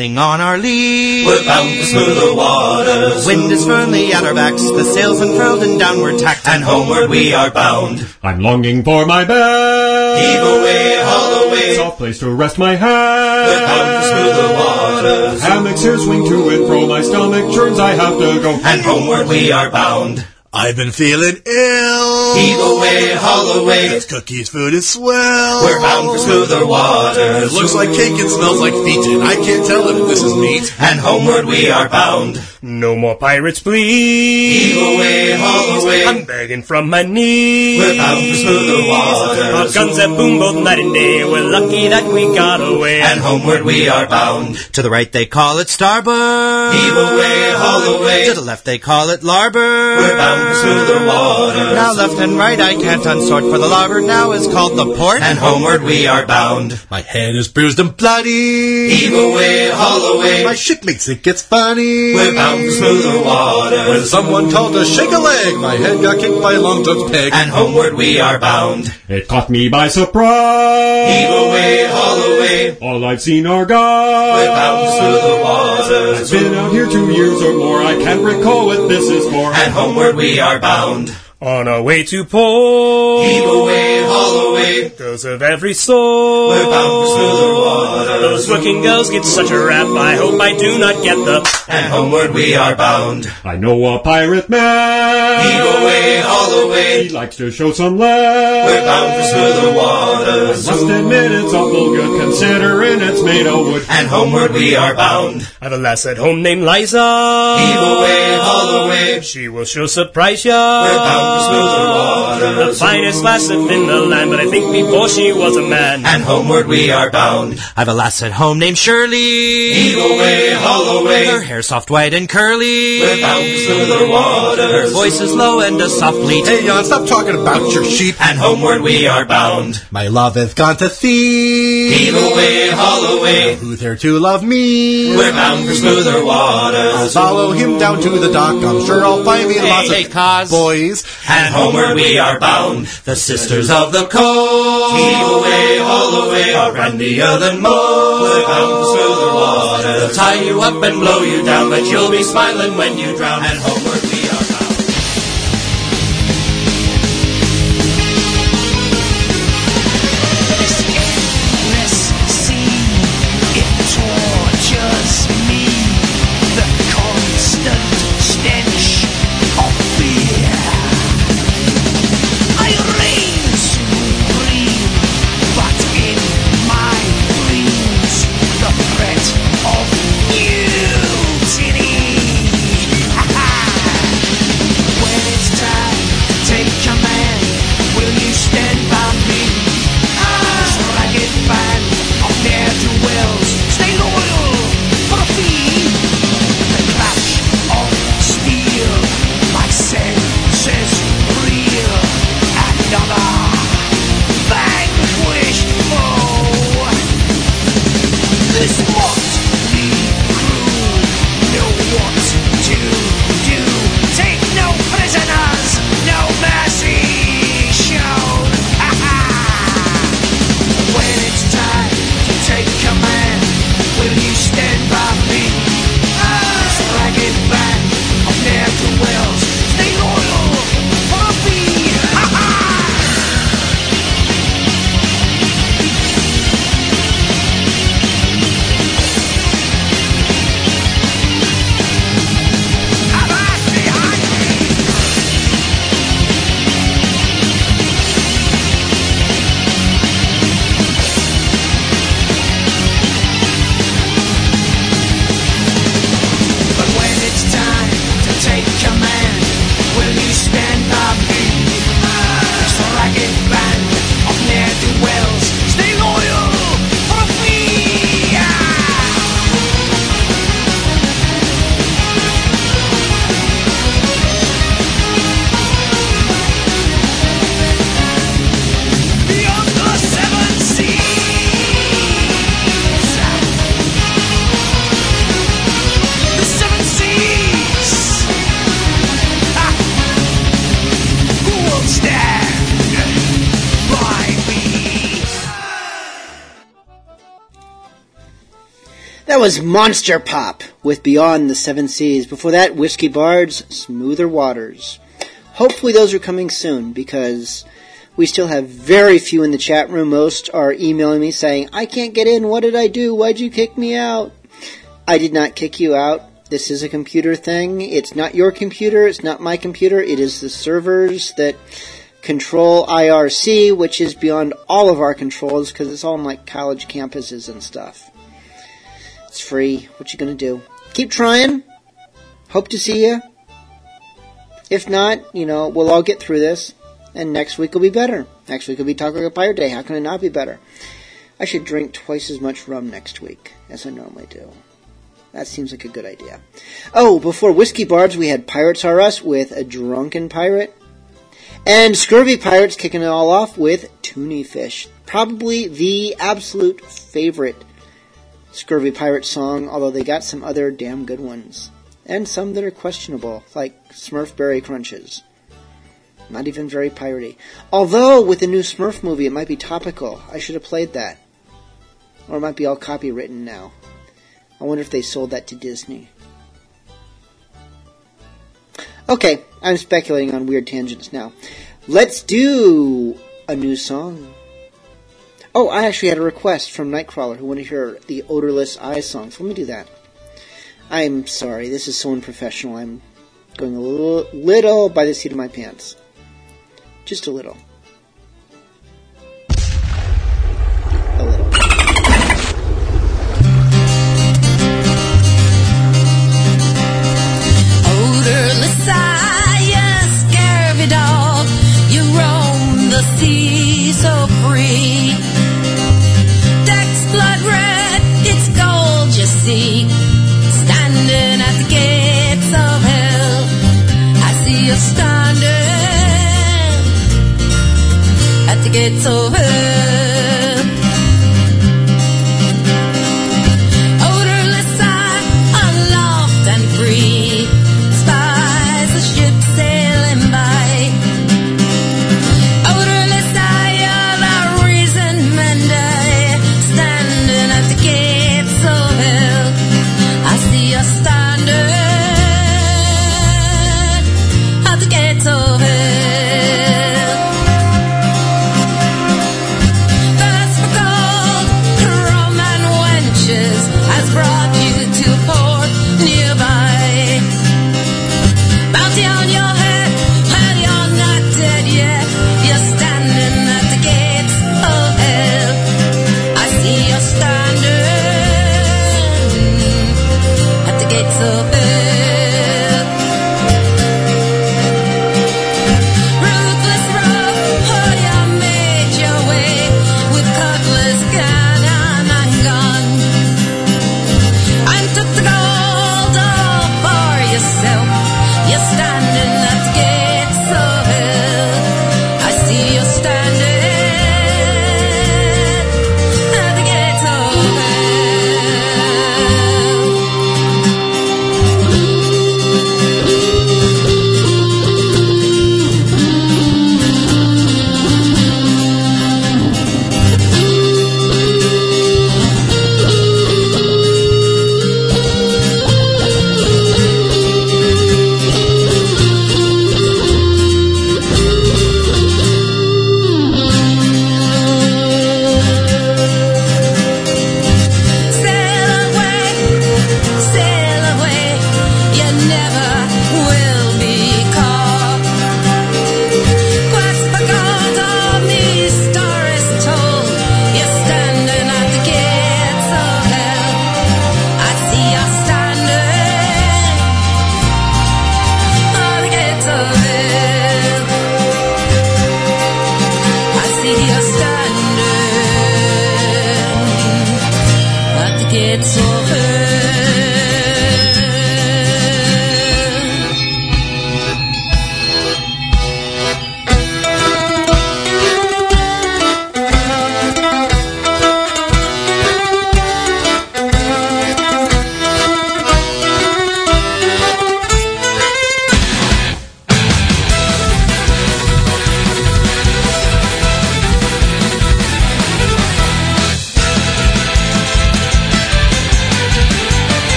Nothing on our lee. We're bound for smoother waters. Wind is firmly at our backs. The sails unfurled and downward tacked. And homeward we are bound. I'm longing for my bed. Heave away, haul away. Soft place to rest my head. We're bound for smoother waters. Hammocks here swing to and fro. My stomach churns. I have to go. And homeward we are bound. I've been feeling ill. Heave away, haul away. This cookie's food is swell. We're bound for smoother waters. It looks like cake and smells like feet, and I can't tell if this is meat. And homeward we are bound. No more pirates, please. Heave away, haul away. I'm begging from my knees. We're bound for smoother waters. Our guns that boom both night and day. We're lucky that we got away. And homeward we are bound. To the right they call it starboard. Heave away, haul away. To the left they call it larboard. We're bound for smoother waters. Now left and right I can't unsort, for the larboard now is called the port. And homeward we are bound. My head is bruised and bloody. Heave away, haul away. My shipmates it gets funny. We're bound for smoother waters. When someone called to shake a leg, my head got kicked by a Long John's peg. And homeward we are bound. It caught me by surprise. Heave away, haul away. All I've seen are guys. We're bound for smoother waters. I've been out here two years or more. I can't recall what this is for. And homeward we are bound. On our way to port. Heave away, haul away. Girls of every sort. We're bound for smoother waters. Those working girls get such a rap. I hope I do not get the. And homeward we are bound. I know a pirate man. Heave away, haul away. He likes to show some love. We're bound for the waters. Must admit it's awful good considering it's made of wood. And homeward we are bound. I've a lass at home named Liza. Heave away, haul away. She will sure surprise ya. We're bound for smoother waters. The finest lass in the land, but I think before she was a man. And homeward we are bound. I've a lass at home named Shirley. Heave away, haul away. Her hair soft, white, and curly. We're bound for smoother waters. Her voice is low and a soft bleat. Hey, Jan, stop talking about your sheep. And homeward we are bound. My love hath gone to thee. Heave away, haul away. Who's there to love me? We're bound for smoother I'll waters. follow him down to the dock. I'm sure I'll find me lots Hey, of cause. boys. And homeward we are bound. The sisters of the coast. Heave away, haul away. Are brandier than most. We're bound for smoother waters. They'll tie you up and blow you down, but you'll be smiling when you drown. And homeward was Monster Pop with Beyond the Seven Seas. Before that, Whiskey Bard's Smoother Waters. Hopefully those are coming soon because we still have very few in the chat room. Most are emailing me saying, I can't get in. What did I do? Why'd you kick me out? I did not kick you out. This is a computer thing. It's not your computer. It's not my computer. It is the servers that control IRC, which is beyond all of our controls because it's all on like college campuses and stuff. It's free. What you gonna do? Keep trying. Hope to see you. If not, you know, we'll all get through this, and next week will be better. Next week will be Talk Like a Pirate Day. How can it not be better? I should drink twice as much rum next week as I normally do. That seems like a good idea. Oh, before Whiskey Bards, we had Pirates R Us with a drunken pirate. And Scurvy Pirates kicking it all off with Toonie Fish. Probably the absolute favorite Scurvy Pirate song, although they got some other damn good ones. And some that are questionable, like Smurfberry Crunches. Not even very piratey. Although, with the new Smurf movie, it might be topical. I should have played that. Or it might be all copywritten now. I wonder if they sold that to Disney. Okay, I'm speculating on weird tangents now. Let's do a new song. Oh, I actually had a request from Nightcrawler who wanted to hear the Odorless Eyes song. So let me do that. I'm sorry, this is so unprofessional. I'm going a little, little by the seat of my pants. Just a little. A little. Odorless eye, scurvy dog, you roam the sea so free. Gold. Standing at the gates of hell, I see you standing at the gates of hell.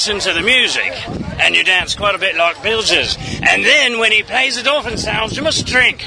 listen to the music and you dance quite a bit like Bilges. And then when he plays the dolphin sounds, you must drink.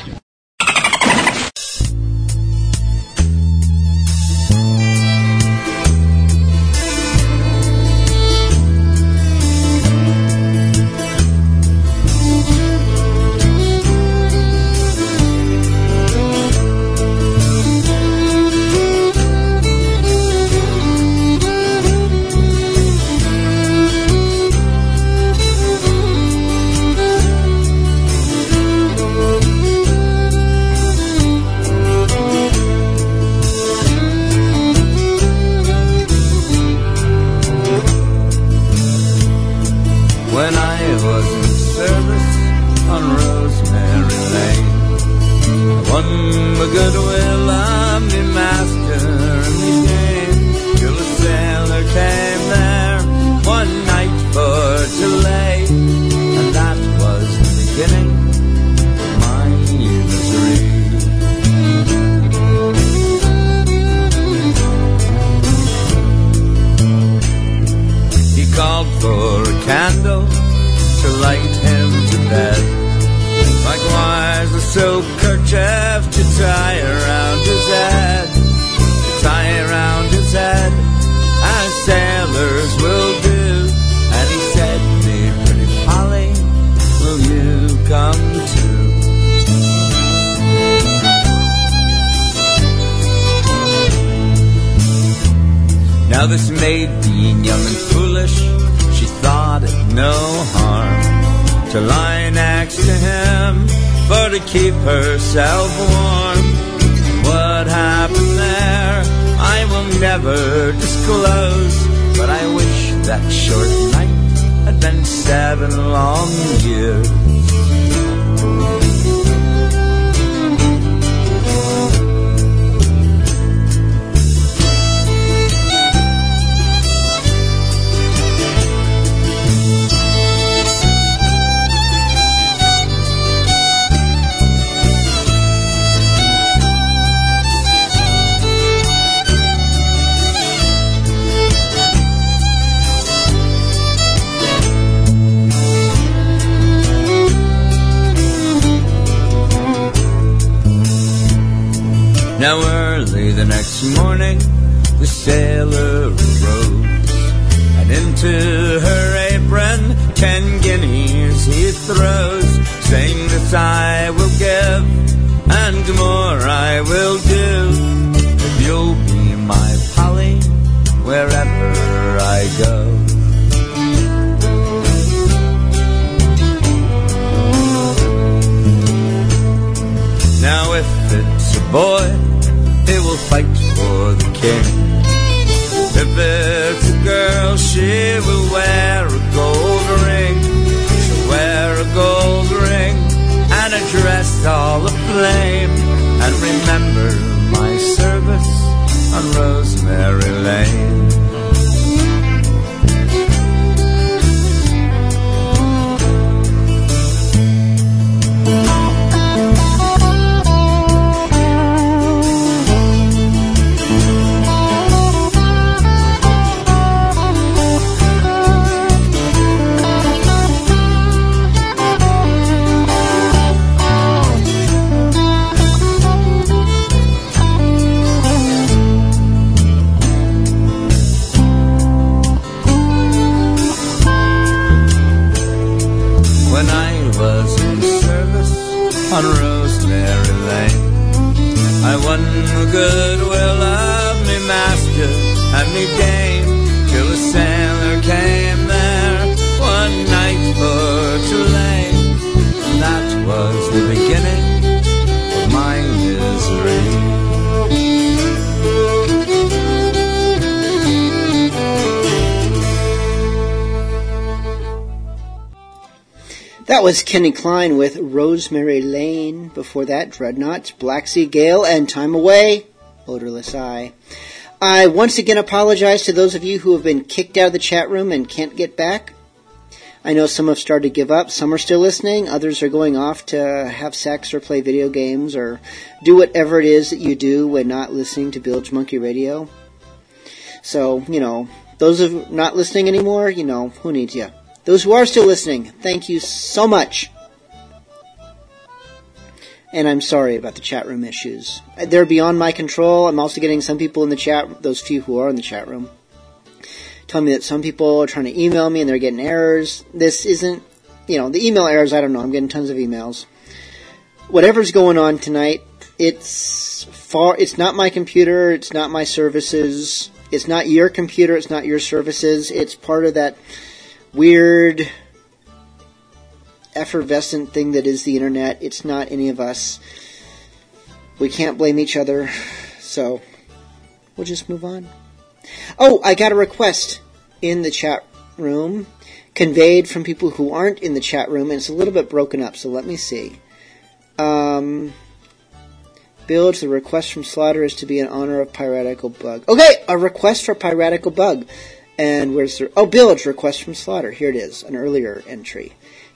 Till a sailor came there one night for. And that was the beginning. That was Kenny Klein with Rosemary Lane. Before that, Dreadnoughts, Black Sea Gale, and Time Away, Odorless Eye. I once again apologize to those of you who have been kicked out of the chat room and can't get back. I know some have started to give up, some are still listening, others are going off to have sex or play video games or do whatever it is that you do when not listening to Bilge Monkey Radio. So, you know, those of not listening anymore, you know, who needs you? Those who are still listening, thank you so much. And I'm sorry about the chat room issues. They're beyond my control. I'm also getting some people in the chat, those few who are in the chat room, telling me that some people are trying to email me and they're getting errors. This isn't, you know, the email errors, I don't know. I'm getting tons of emails. Whatever's going on tonight, it's far, it's not my computer, it's not my services, it's not your computer, it's not your services, it's part of that weird effervescent thing that is the internet. It's not any of us. We can't blame each other. So, we'll just move on. Oh, I got a request in the chat room conveyed from people who aren't in the chat room, and it's a little bit broken up, so let me see. Um, Bilge, the request from Slaughter is to be in honor of Piratical Bug. Okay, a request for Piratical Bug. And where's the. Oh, Bilge, request from Slaughter. Here it is, an earlier entry.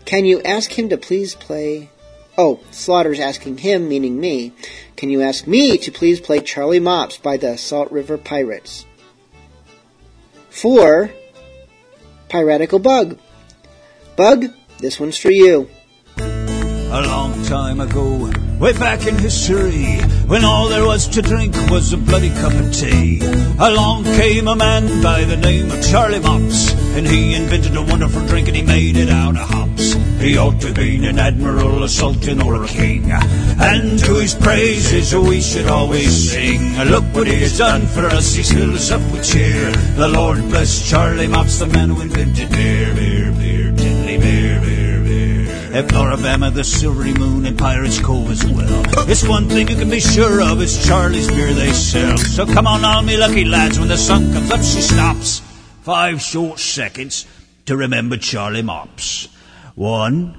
Can you ask him to please play. Oh, Slaughter's asking him, meaning me. Can you ask me to please play Charlie Mops by the Salt River Pirates? For Piratical Bug. Bug, this one's for you. A long time ago, way back in history, when all there was to drink was a bloody cup of tea, along came a man by the name of Charlie Mops, and he invented a wonderful drink and he made it out of hops. He ought to been an admiral, a sultan, or a king, and to his praises we should always sing. Look what he has done for us, he's filled us up with cheer. The Lord bless Charlie Mops, the man who invented beer, beer, beer, tiddly beer, beer, beer. If Alabama, the Silvery Moon, and Pirates Cove as well. It's one thing you can be sure of, it's Charlie's beer they sell. So come on, all me lucky lads, when the sun comes up, she stops. Five short seconds to remember Charlie Mops. One,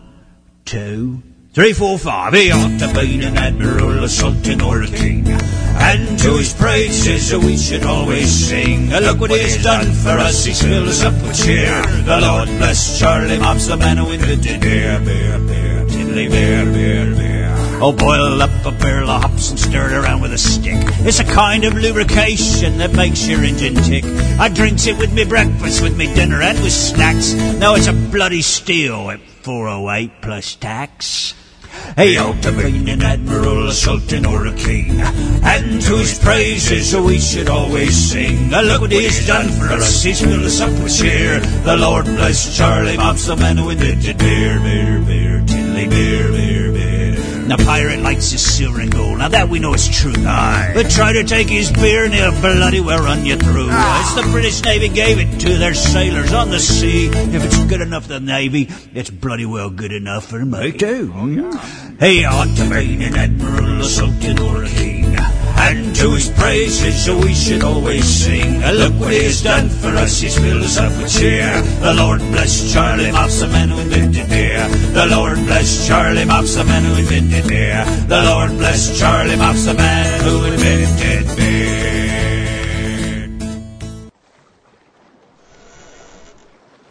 two, three, four, five. He ought to be an admiral, a sultan, or a king. And to his praises we should always sing. Look what he's done for us, he's filled us up with cheer. The Lord bless Charlie Mops, the man who invented beer, beer, beer, tiddly beer, beer, beer. Oh, boil up a barrel of hops and stir it around with a stick. It's a kind of lubrication that makes your engine tick. I drinks it with me breakfast, with me dinner, and with snacks. Now it's a bloody steal 408 plus tax. Hey, out to being an admiral, a sultan, or a king. And to his praises we should always sing. Uh, Look what he's done for us, he's filled us up with cheer. The Lord bless Charlie Mops, the man who invented beer, beer, beer, tiddly beer, beer, beer. Now, pirate likes his silver and gold. Now, that we know is true. Aye. But try to take his beer and he'll bloody well run you through. Ah. It's the British Navy gave it to their sailors on the sea. If it's good enough for the Navy, it's bloody well good enough for me too. Oh, yeah. He ought to be an admiral, a sultan, or a king. And to his praises we should always sing. Look what he has done for us, he's filled us up with cheer. The Lord bless Charlie Mops, the man who invented beer. The Lord bless Charlie Mops, the man who invented beer. The Lord bless Charlie Mops, the man who invented beer.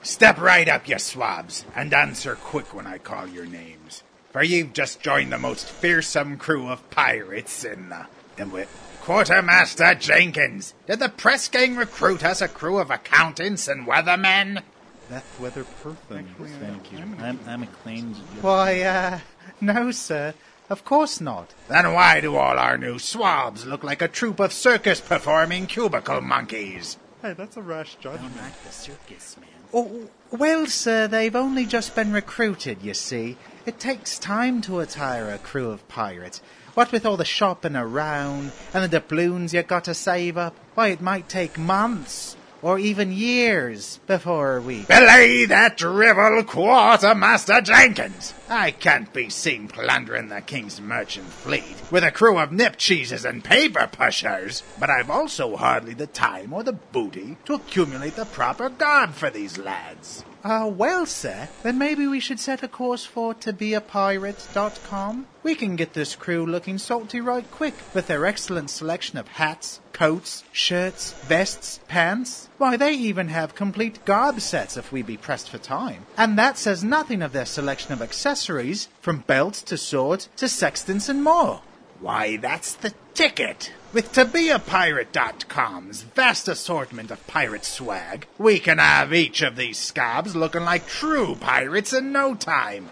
Step right up, you swabs, and answer quick when I call your names. For you've just joined the most fearsome crew of pirates in the... in wi- Quartermaster Jenkins, did the press gang recruit us a crew of accountants and weathermen? Beth Weather Pertham, thank you. I'm, I'm acclaimed. Why, uh, no, sir. Of course not. Then why do all our new swabs look like a troop of circus performing cubicle monkeys? Hey, that's a rash judgment. Not the circus, man. Oh, well, sir, they've only just been recruited, you see. It takes time to attire a crew of pirates. What with all the shopping around and the doubloons you got to save up, why, it might take months or even years before we. Belay that drivel, Quartermaster Jenkins! I can't be seen plundering the King's merchant fleet with a crew of nip cheeses and paper pushers, but I've also hardly the time or the booty to accumulate the proper garb for these lads. Ah, well, sir, then maybe we should set a course for tobeapirate.com. We can get this crew looking salty right quick with their excellent selection of hats, coats, shirts, vests, pants. Why, they even have complete garb sets if we be pressed for time. And that says nothing of their selection of accessories, from belts to swords to sextants and more. Why, that's the ticket! With ToBeAPirate.com's vast assortment of pirate swag, we can have each of these scabs looking like true pirates in no time.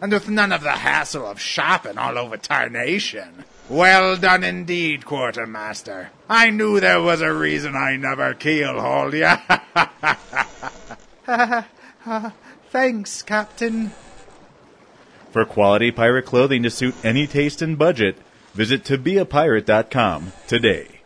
And with none of the hassle of shopping all over Tarnation. Well done indeed, Quartermaster. I knew there was a reason I never keelhauled ya. Thanks, Captain. For quality pirate clothing to suit any taste and budget, visit tobeapirate.com today.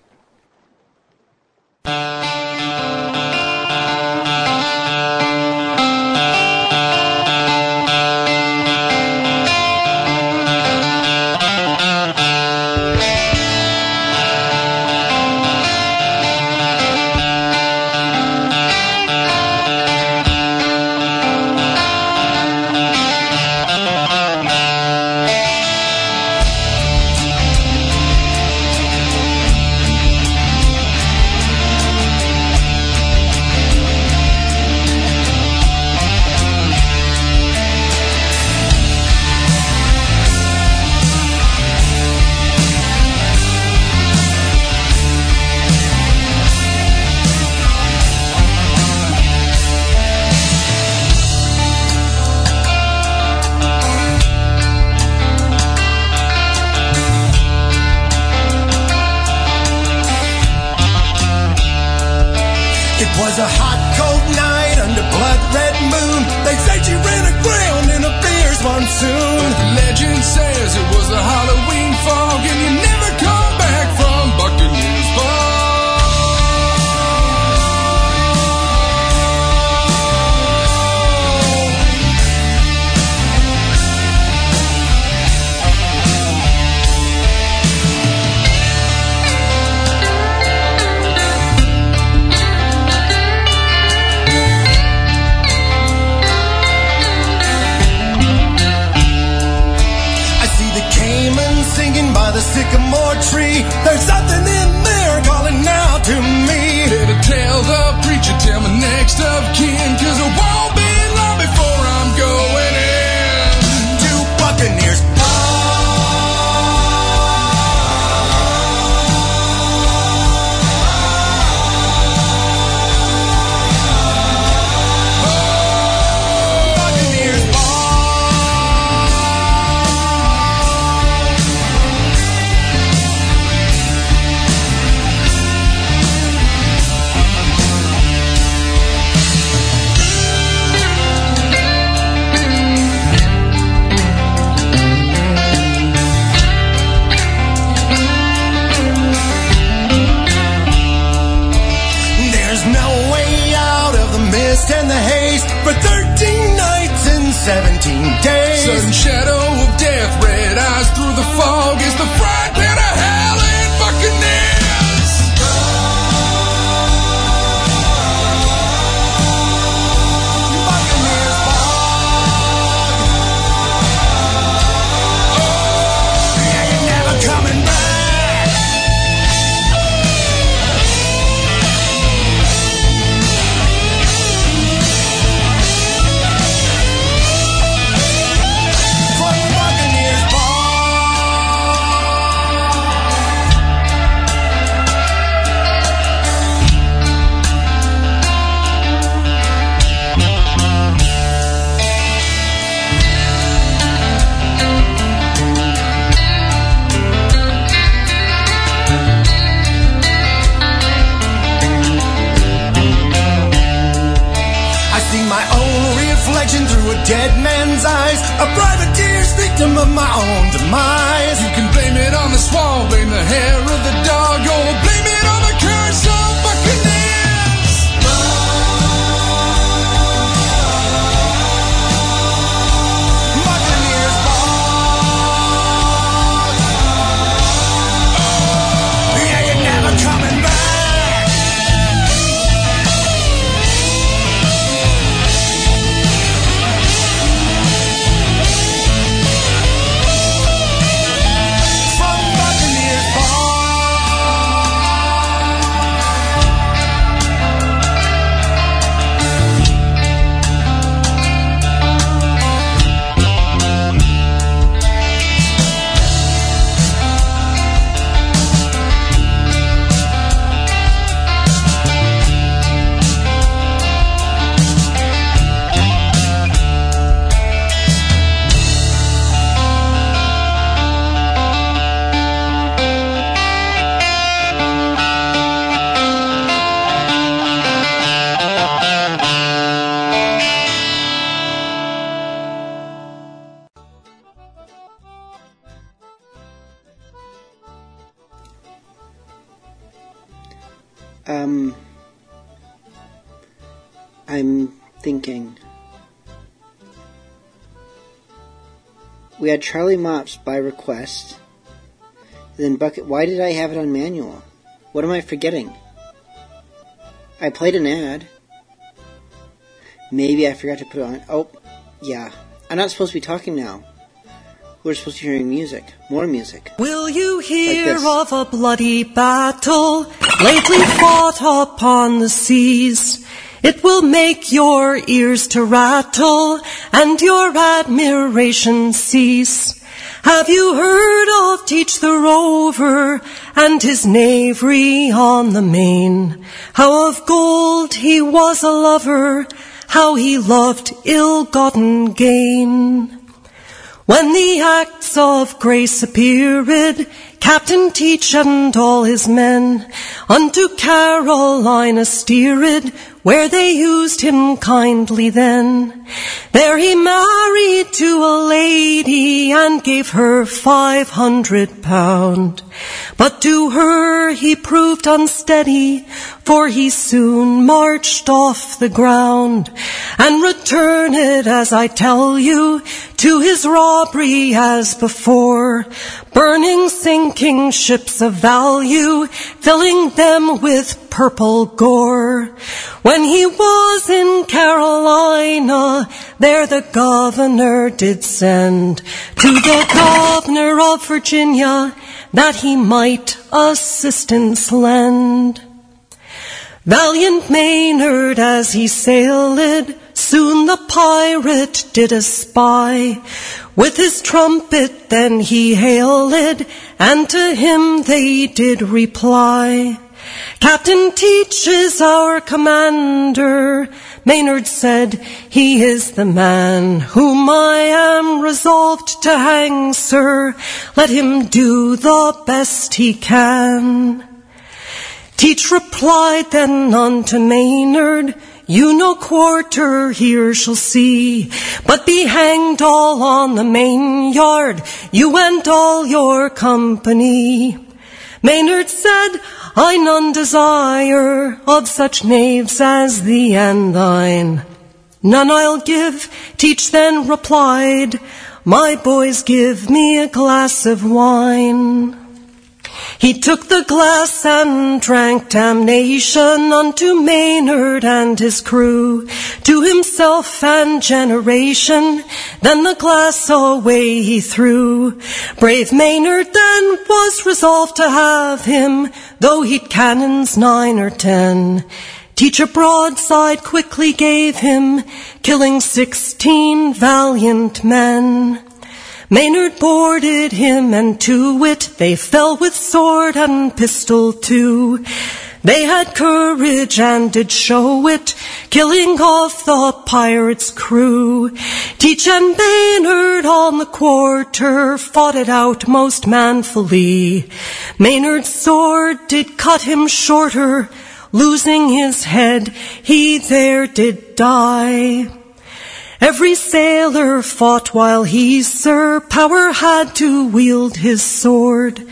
Charlie Mops by request. Then Bucket. Why did I have it on manual? What am I forgetting? I played an ad. Maybe I forgot to put it on. Oh, yeah. I'm not supposed to be talking now. We're supposed to be hearing music. More music. Will you hear this. of a bloody battle lately fought upon the seas? It will make your ears to rattle and your admiration cease. Have you heard of Teach the Rover and his knavery on the main? How of gold he was a lover, how he loved ill-gotten gain. When the acts of grace appeared, Captain Teach and all his men unto Carolina steered, where they used him kindly then. There he married to a lady and gave her five hundred pound. But to her he proved unsteady, for he soon marched off the ground and returned as I tell you to his robbery as before, burning sinking ships of value, filling them with purple gore. When he was in Carolina, there the governor did send to the governor of Virginia that he might assistance lend. Valiant Maynard as he sailed, soon the pirate did espy. With his trumpet then he hailed, and to him they did reply. Captain Teach is our commander. Maynard said, He is the man whom I am resolved to hang, sir. Let him do the best he can. Teach replied then unto Maynard, You no quarter here shall see, but be hanged all on the main yard, you and all your company. Maynard said, I none desire of such knaves as thee and thine. None I'll give, Teach then replied, My boys give me a glass of wine. He took the glass and drank damnation unto Maynard and his crew, to himself and generation. Then the glass away he threw. Brave Maynard then was resolved to have him, though he'd cannons nine or ten. Teach a broadside quickly gave him, killing sixteen valiant men. Maynard boarded him, and to wit, they fell with sword and pistol too. They had courage and did show it, killing off the pirates' crew. Teach and Maynard on the quarter fought it out most manfully. Maynard's sword did cut him shorter, losing his head, he there did die. Every sailor fought while he, Sir Power, had to wield his sword.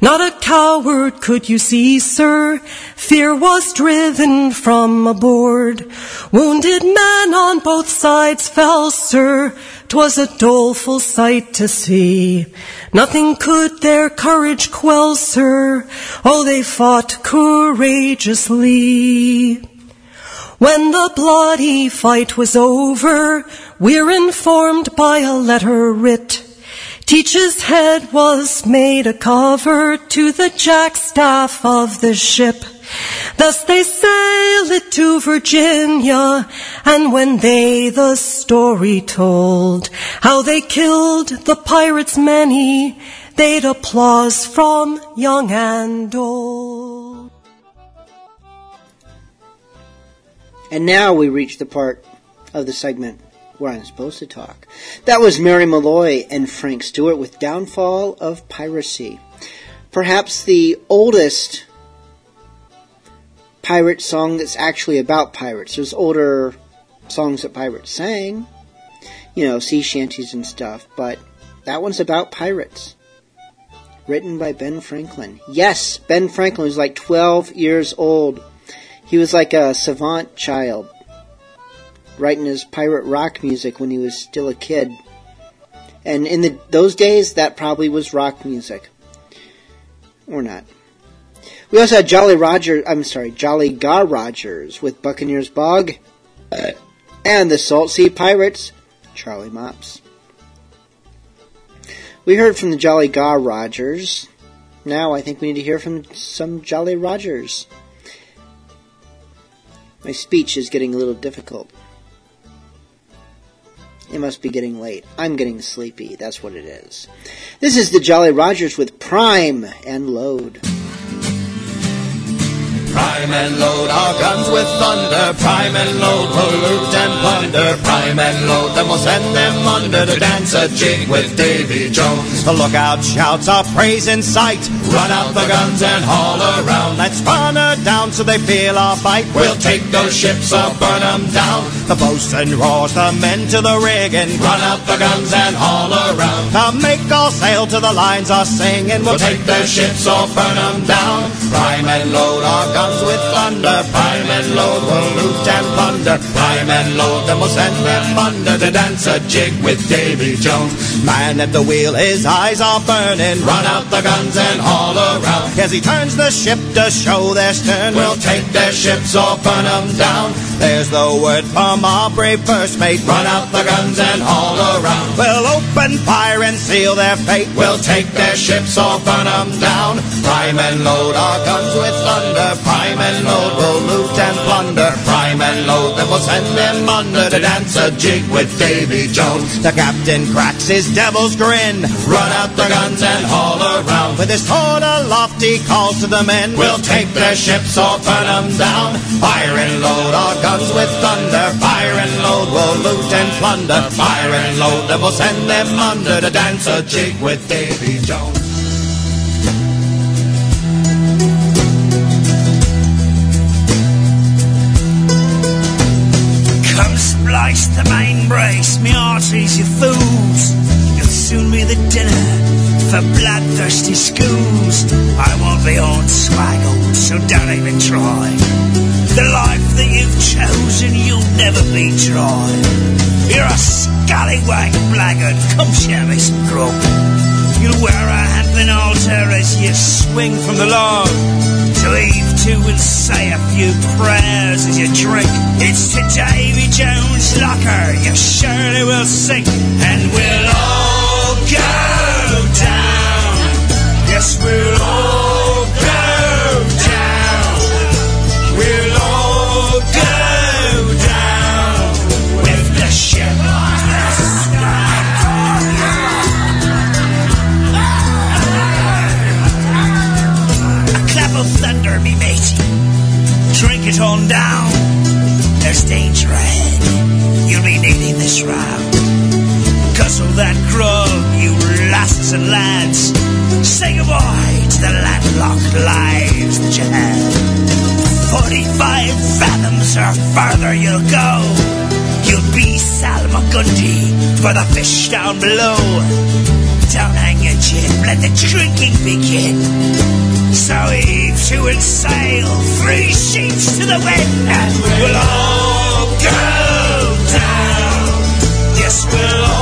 Not a coward could you see, sir. Fear was driven from aboard. Wounded men on both sides fell, sir. 'Twas a doleful sight to see. Nothing could their courage quell, sir. Oh, they fought courageously. When the bloody fight was over, we're informed by a letter writ. Teach's head was made a cover to the jackstaff of the ship. Thus they sailed it to Virginia, and when they the story told, how they killed the pirates many, they'd applause from young and old. And now we reach the part of the segment where I'm supposed to talk. That was Mary Malloy and Frank Stewart with Downfall of Piracy. Perhaps the oldest pirate song that's actually about pirates. There's older songs that pirates sang, you know, sea shanties and stuff, but that one's about pirates. Written by Ben Franklin. Yes, Ben Franklin was like 12 years old. He was like a savant child writing his pirate rock music when he was still a kid. And in the, those days, that probably was rock music. Or not. We also had Jolly Roger, I'm sorry, Jolly Garogers with Buccaneers Bog. And the Salt Sea Pirates, Charlie Mops. We heard from the Jolly Garogers. Now I think we need to hear from some Jolly Rogers. My speech is getting a little difficult. It must be getting late. I'm getting sleepy. That's what it is. This is the Jolly Rogers with Prime and Load. Prime and load our guns with thunder. Prime and load, we'll loot and plunder. Prime and load, then we'll send them under to dance a jig with Davy Jones. The lookout shouts our praise in sight. Run out the guns and haul around. Let's run her down so they feel our bite. We'll take those ships or burn them down. The boatswain roars the men to the rig and run out the guns and haul around. To make all sail to the lines are singing. We'll take their ships or burn them down. Prime and load our guns with thunder. Prime and load, we'll loot and plunder. Prime and load, then we'll send them under to dance a jig with Davy Jones. Man at the wheel, his eyes are burning. Run out the guns and haul around. As he turns the ship to show their stern, we'll take their ships or burn them down. There's the word from our brave first mate. Run out the guns and haul around. We'll open fire and seal their fate. We'll take their ships or burn them down. Prime and load our guns with thunder. Prime and load, we'll loot and plunder. Prime and load, then we'll send them under to dance a jig with Davy Jones. The captain cracks his devil's grin. Run out the guns and haul around. With his horn aloft, he calls to the men. We'll take their ships or burn them down. Fire and load our guns with thunder. Fire and load, we'll loot and plunder. Fire and load, then we'll send them under to dance a jig with Davy Jones. slice the main brace, me arteries, you fools. You'll soon be the dinner for bloodthirsty schools. I won't be on swaggled, so don't even try. The life that you've chosen, you'll never be dry. You're a scallywag blackguard, come share me some grub. You'll wear a hempen altar as you swing from the log. To leave to and say a few prayers as you drink. It's to Davy Jones' locker, you surely will sink. that grub, you lusts and lads. Say goodbye to the landlocked lives that you have. Forty-five fathoms or further you'll go. You'll be Salmagundi for the fish down below. Don't hang your chin, let the drinking begin. So heave to and sail, three sheets to the wind, and we'll all go down. Yes, we'll all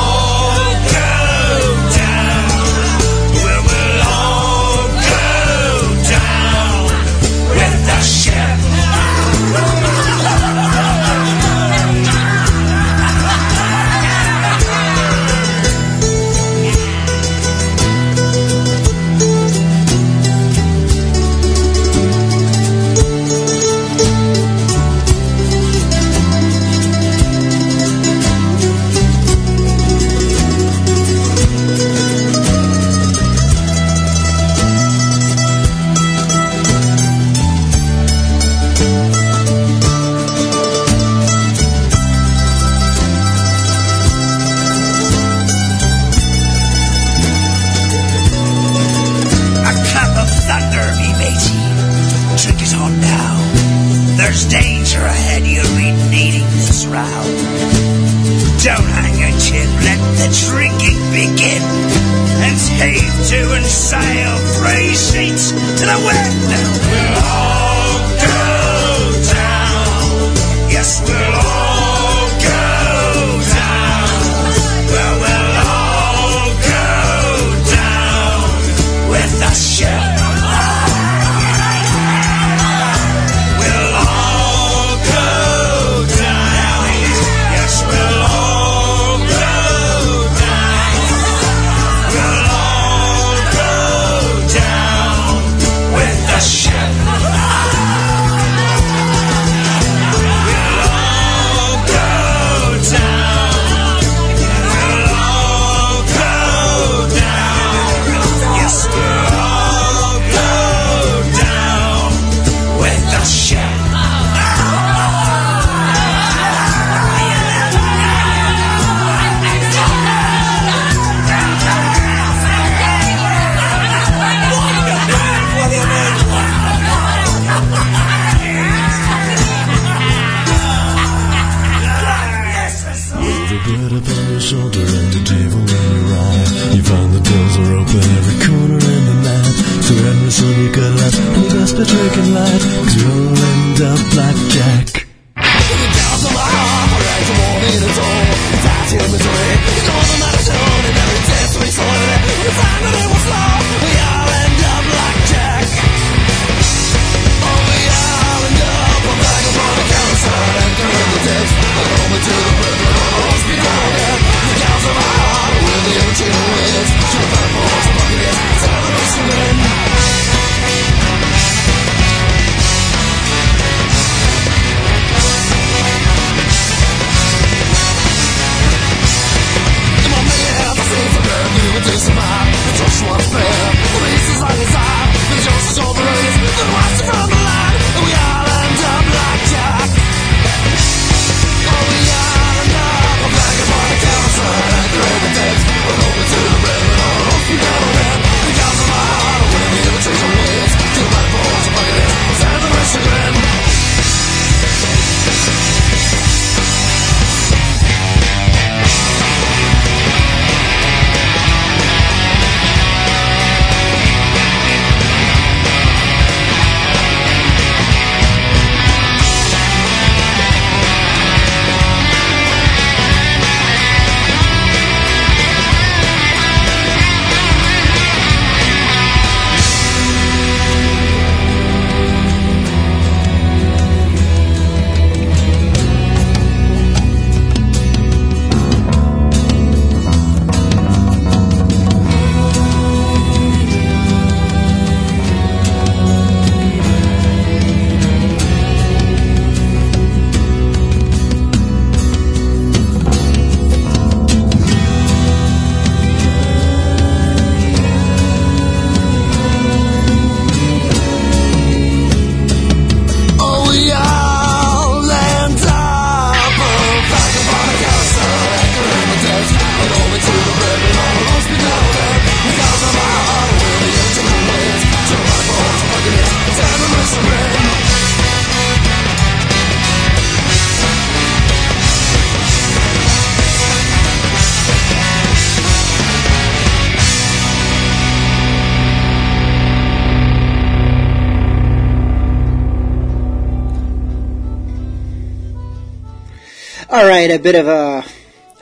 right, a bit of a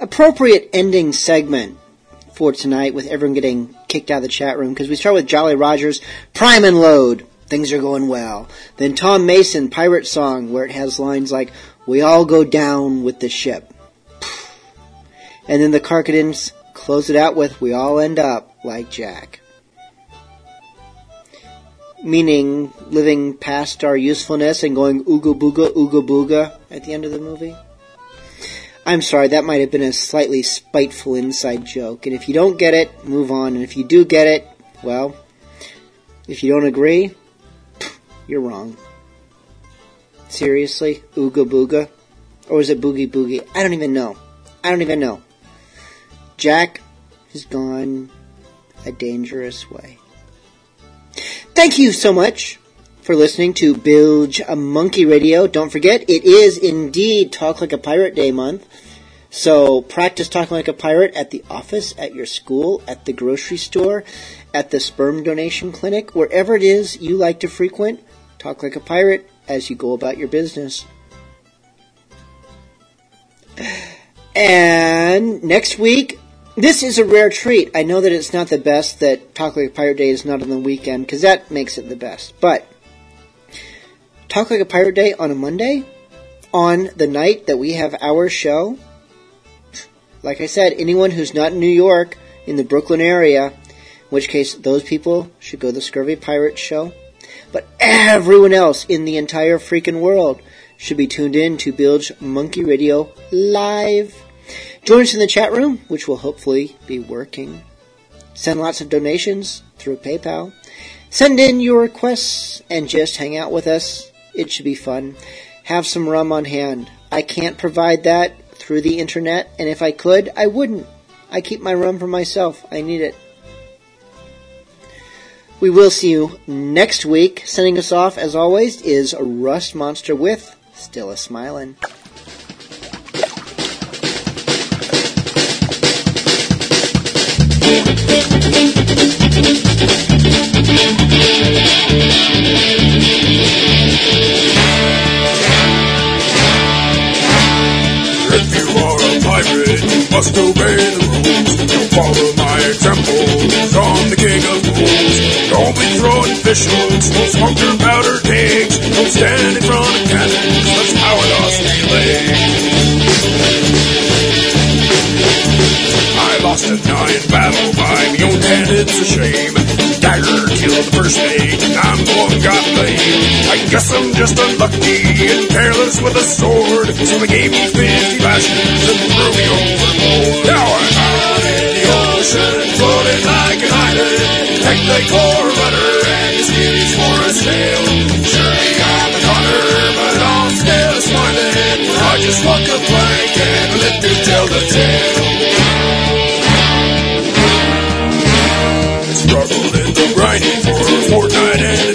appropriate ending segment for tonight with everyone getting kicked out of the chat room because we start with Jolly Rogers, Prime and Load. Things are going well. Then Tom Mason, Pirate Song, where it has lines like, We all go down with the ship. And then the Carcadins close it out with, We all end up like Jack. Meaning living past our usefulness and going ooga booga, ooga booga at the end of the movie. I'm sorry, that might have been a slightly spiteful inside joke. And if you don't get it, move on. And if you do get it, well, if you don't agree, you're wrong. Seriously? Ooga booga? Or is it boogie boogie? I don't even know. I don't even know. Jack has gone a dangerous way. Thank you so much for listening to Bilge a Monkey Radio. Don't forget, it is indeed Talk Like a Pirate Day month. So practice talking like a pirate at the office, at your school, at the grocery store, at the sperm donation clinic, wherever it is you like to frequent. Talk like a pirate as you go about your business. And next week, this is a rare treat. I know that it's not the best that Talk Like a Pirate Day is not on the weekend, because that makes it the best. But Talk Like a Pirate Day on a Monday, on the night that we have our show. Like I said, anyone who's not in New York, in the Brooklyn area, in which case those people should go to the Scurvy Pirates show. But everyone else in the entire freaking world should be tuned in to Bilge Monkey Radio live. Join us in the chat room, which will hopefully be working. Send lots of donations through PayPal. Send in your requests and just hang out with us. It should be fun. Have some rum on hand. I can't provide that through the internet, and if I could, I wouldn't. I keep my rum for myself. I need it. We will see you next week. Sending us off, as always, is Rust Monster with Still a Smilin'. If you must obey the rules. Don't follow my example, i I'm the king of fools. Don't be throwing fish hooks, don't smoke your powder kegs. Don't stand in front of cannons, let's power lost relay. I lost a giant battle by own hand, it's a shame. Dagger killed the first mate, I'm the one got blamed. I guess I'm just unlucky and careless with a sword, so they gave me 50 lashes and threw me overboard. Now I'm out in the ocean, floating like an island. Take the core rudder and his skills for a sail. Surely I'm a goner, but I'm still smiling. I just walk a plank and live to tell the tale.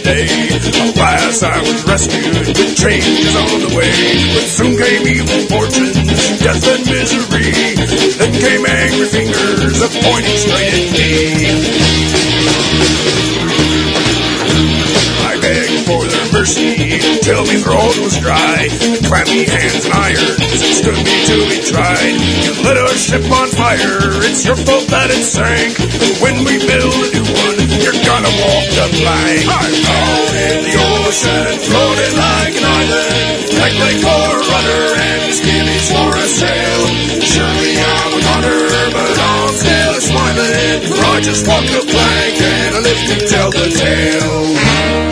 Day. Alas, I was rescued, but change is on the way. But soon came evil fortunes, death and misery. Then came angry fingers, pointing straight at me. For their mercy, till me throat was dry. Clammy hands and it stood me to be tried. You lit our ship on fire, it's your fault that it sank. When we build a new one, you're gonna walk the plank. I'm out in the ocean, floating like an island. Like my core rudder and skimmies for a sail. Surely I'm a gunner, but I'm still smiling. For I just walk the plank and I live to tell the tale.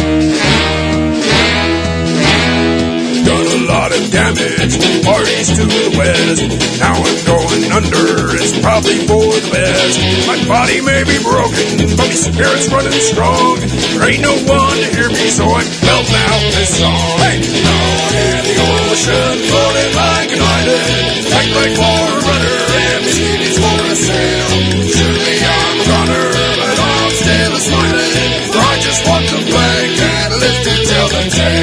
Damage, parties to the west. Now I'm going under, it's probably for the best. My body may be broken, but my spirit's running strong. There ain't no one to hear me, so I'm belting out this song. Hey! Out in the ocean, floating like an island. Like my forerunner, and the is for a sail. Surely I'm a runner, but I'm still smiling. For I just walk the plank and live to tell the tale.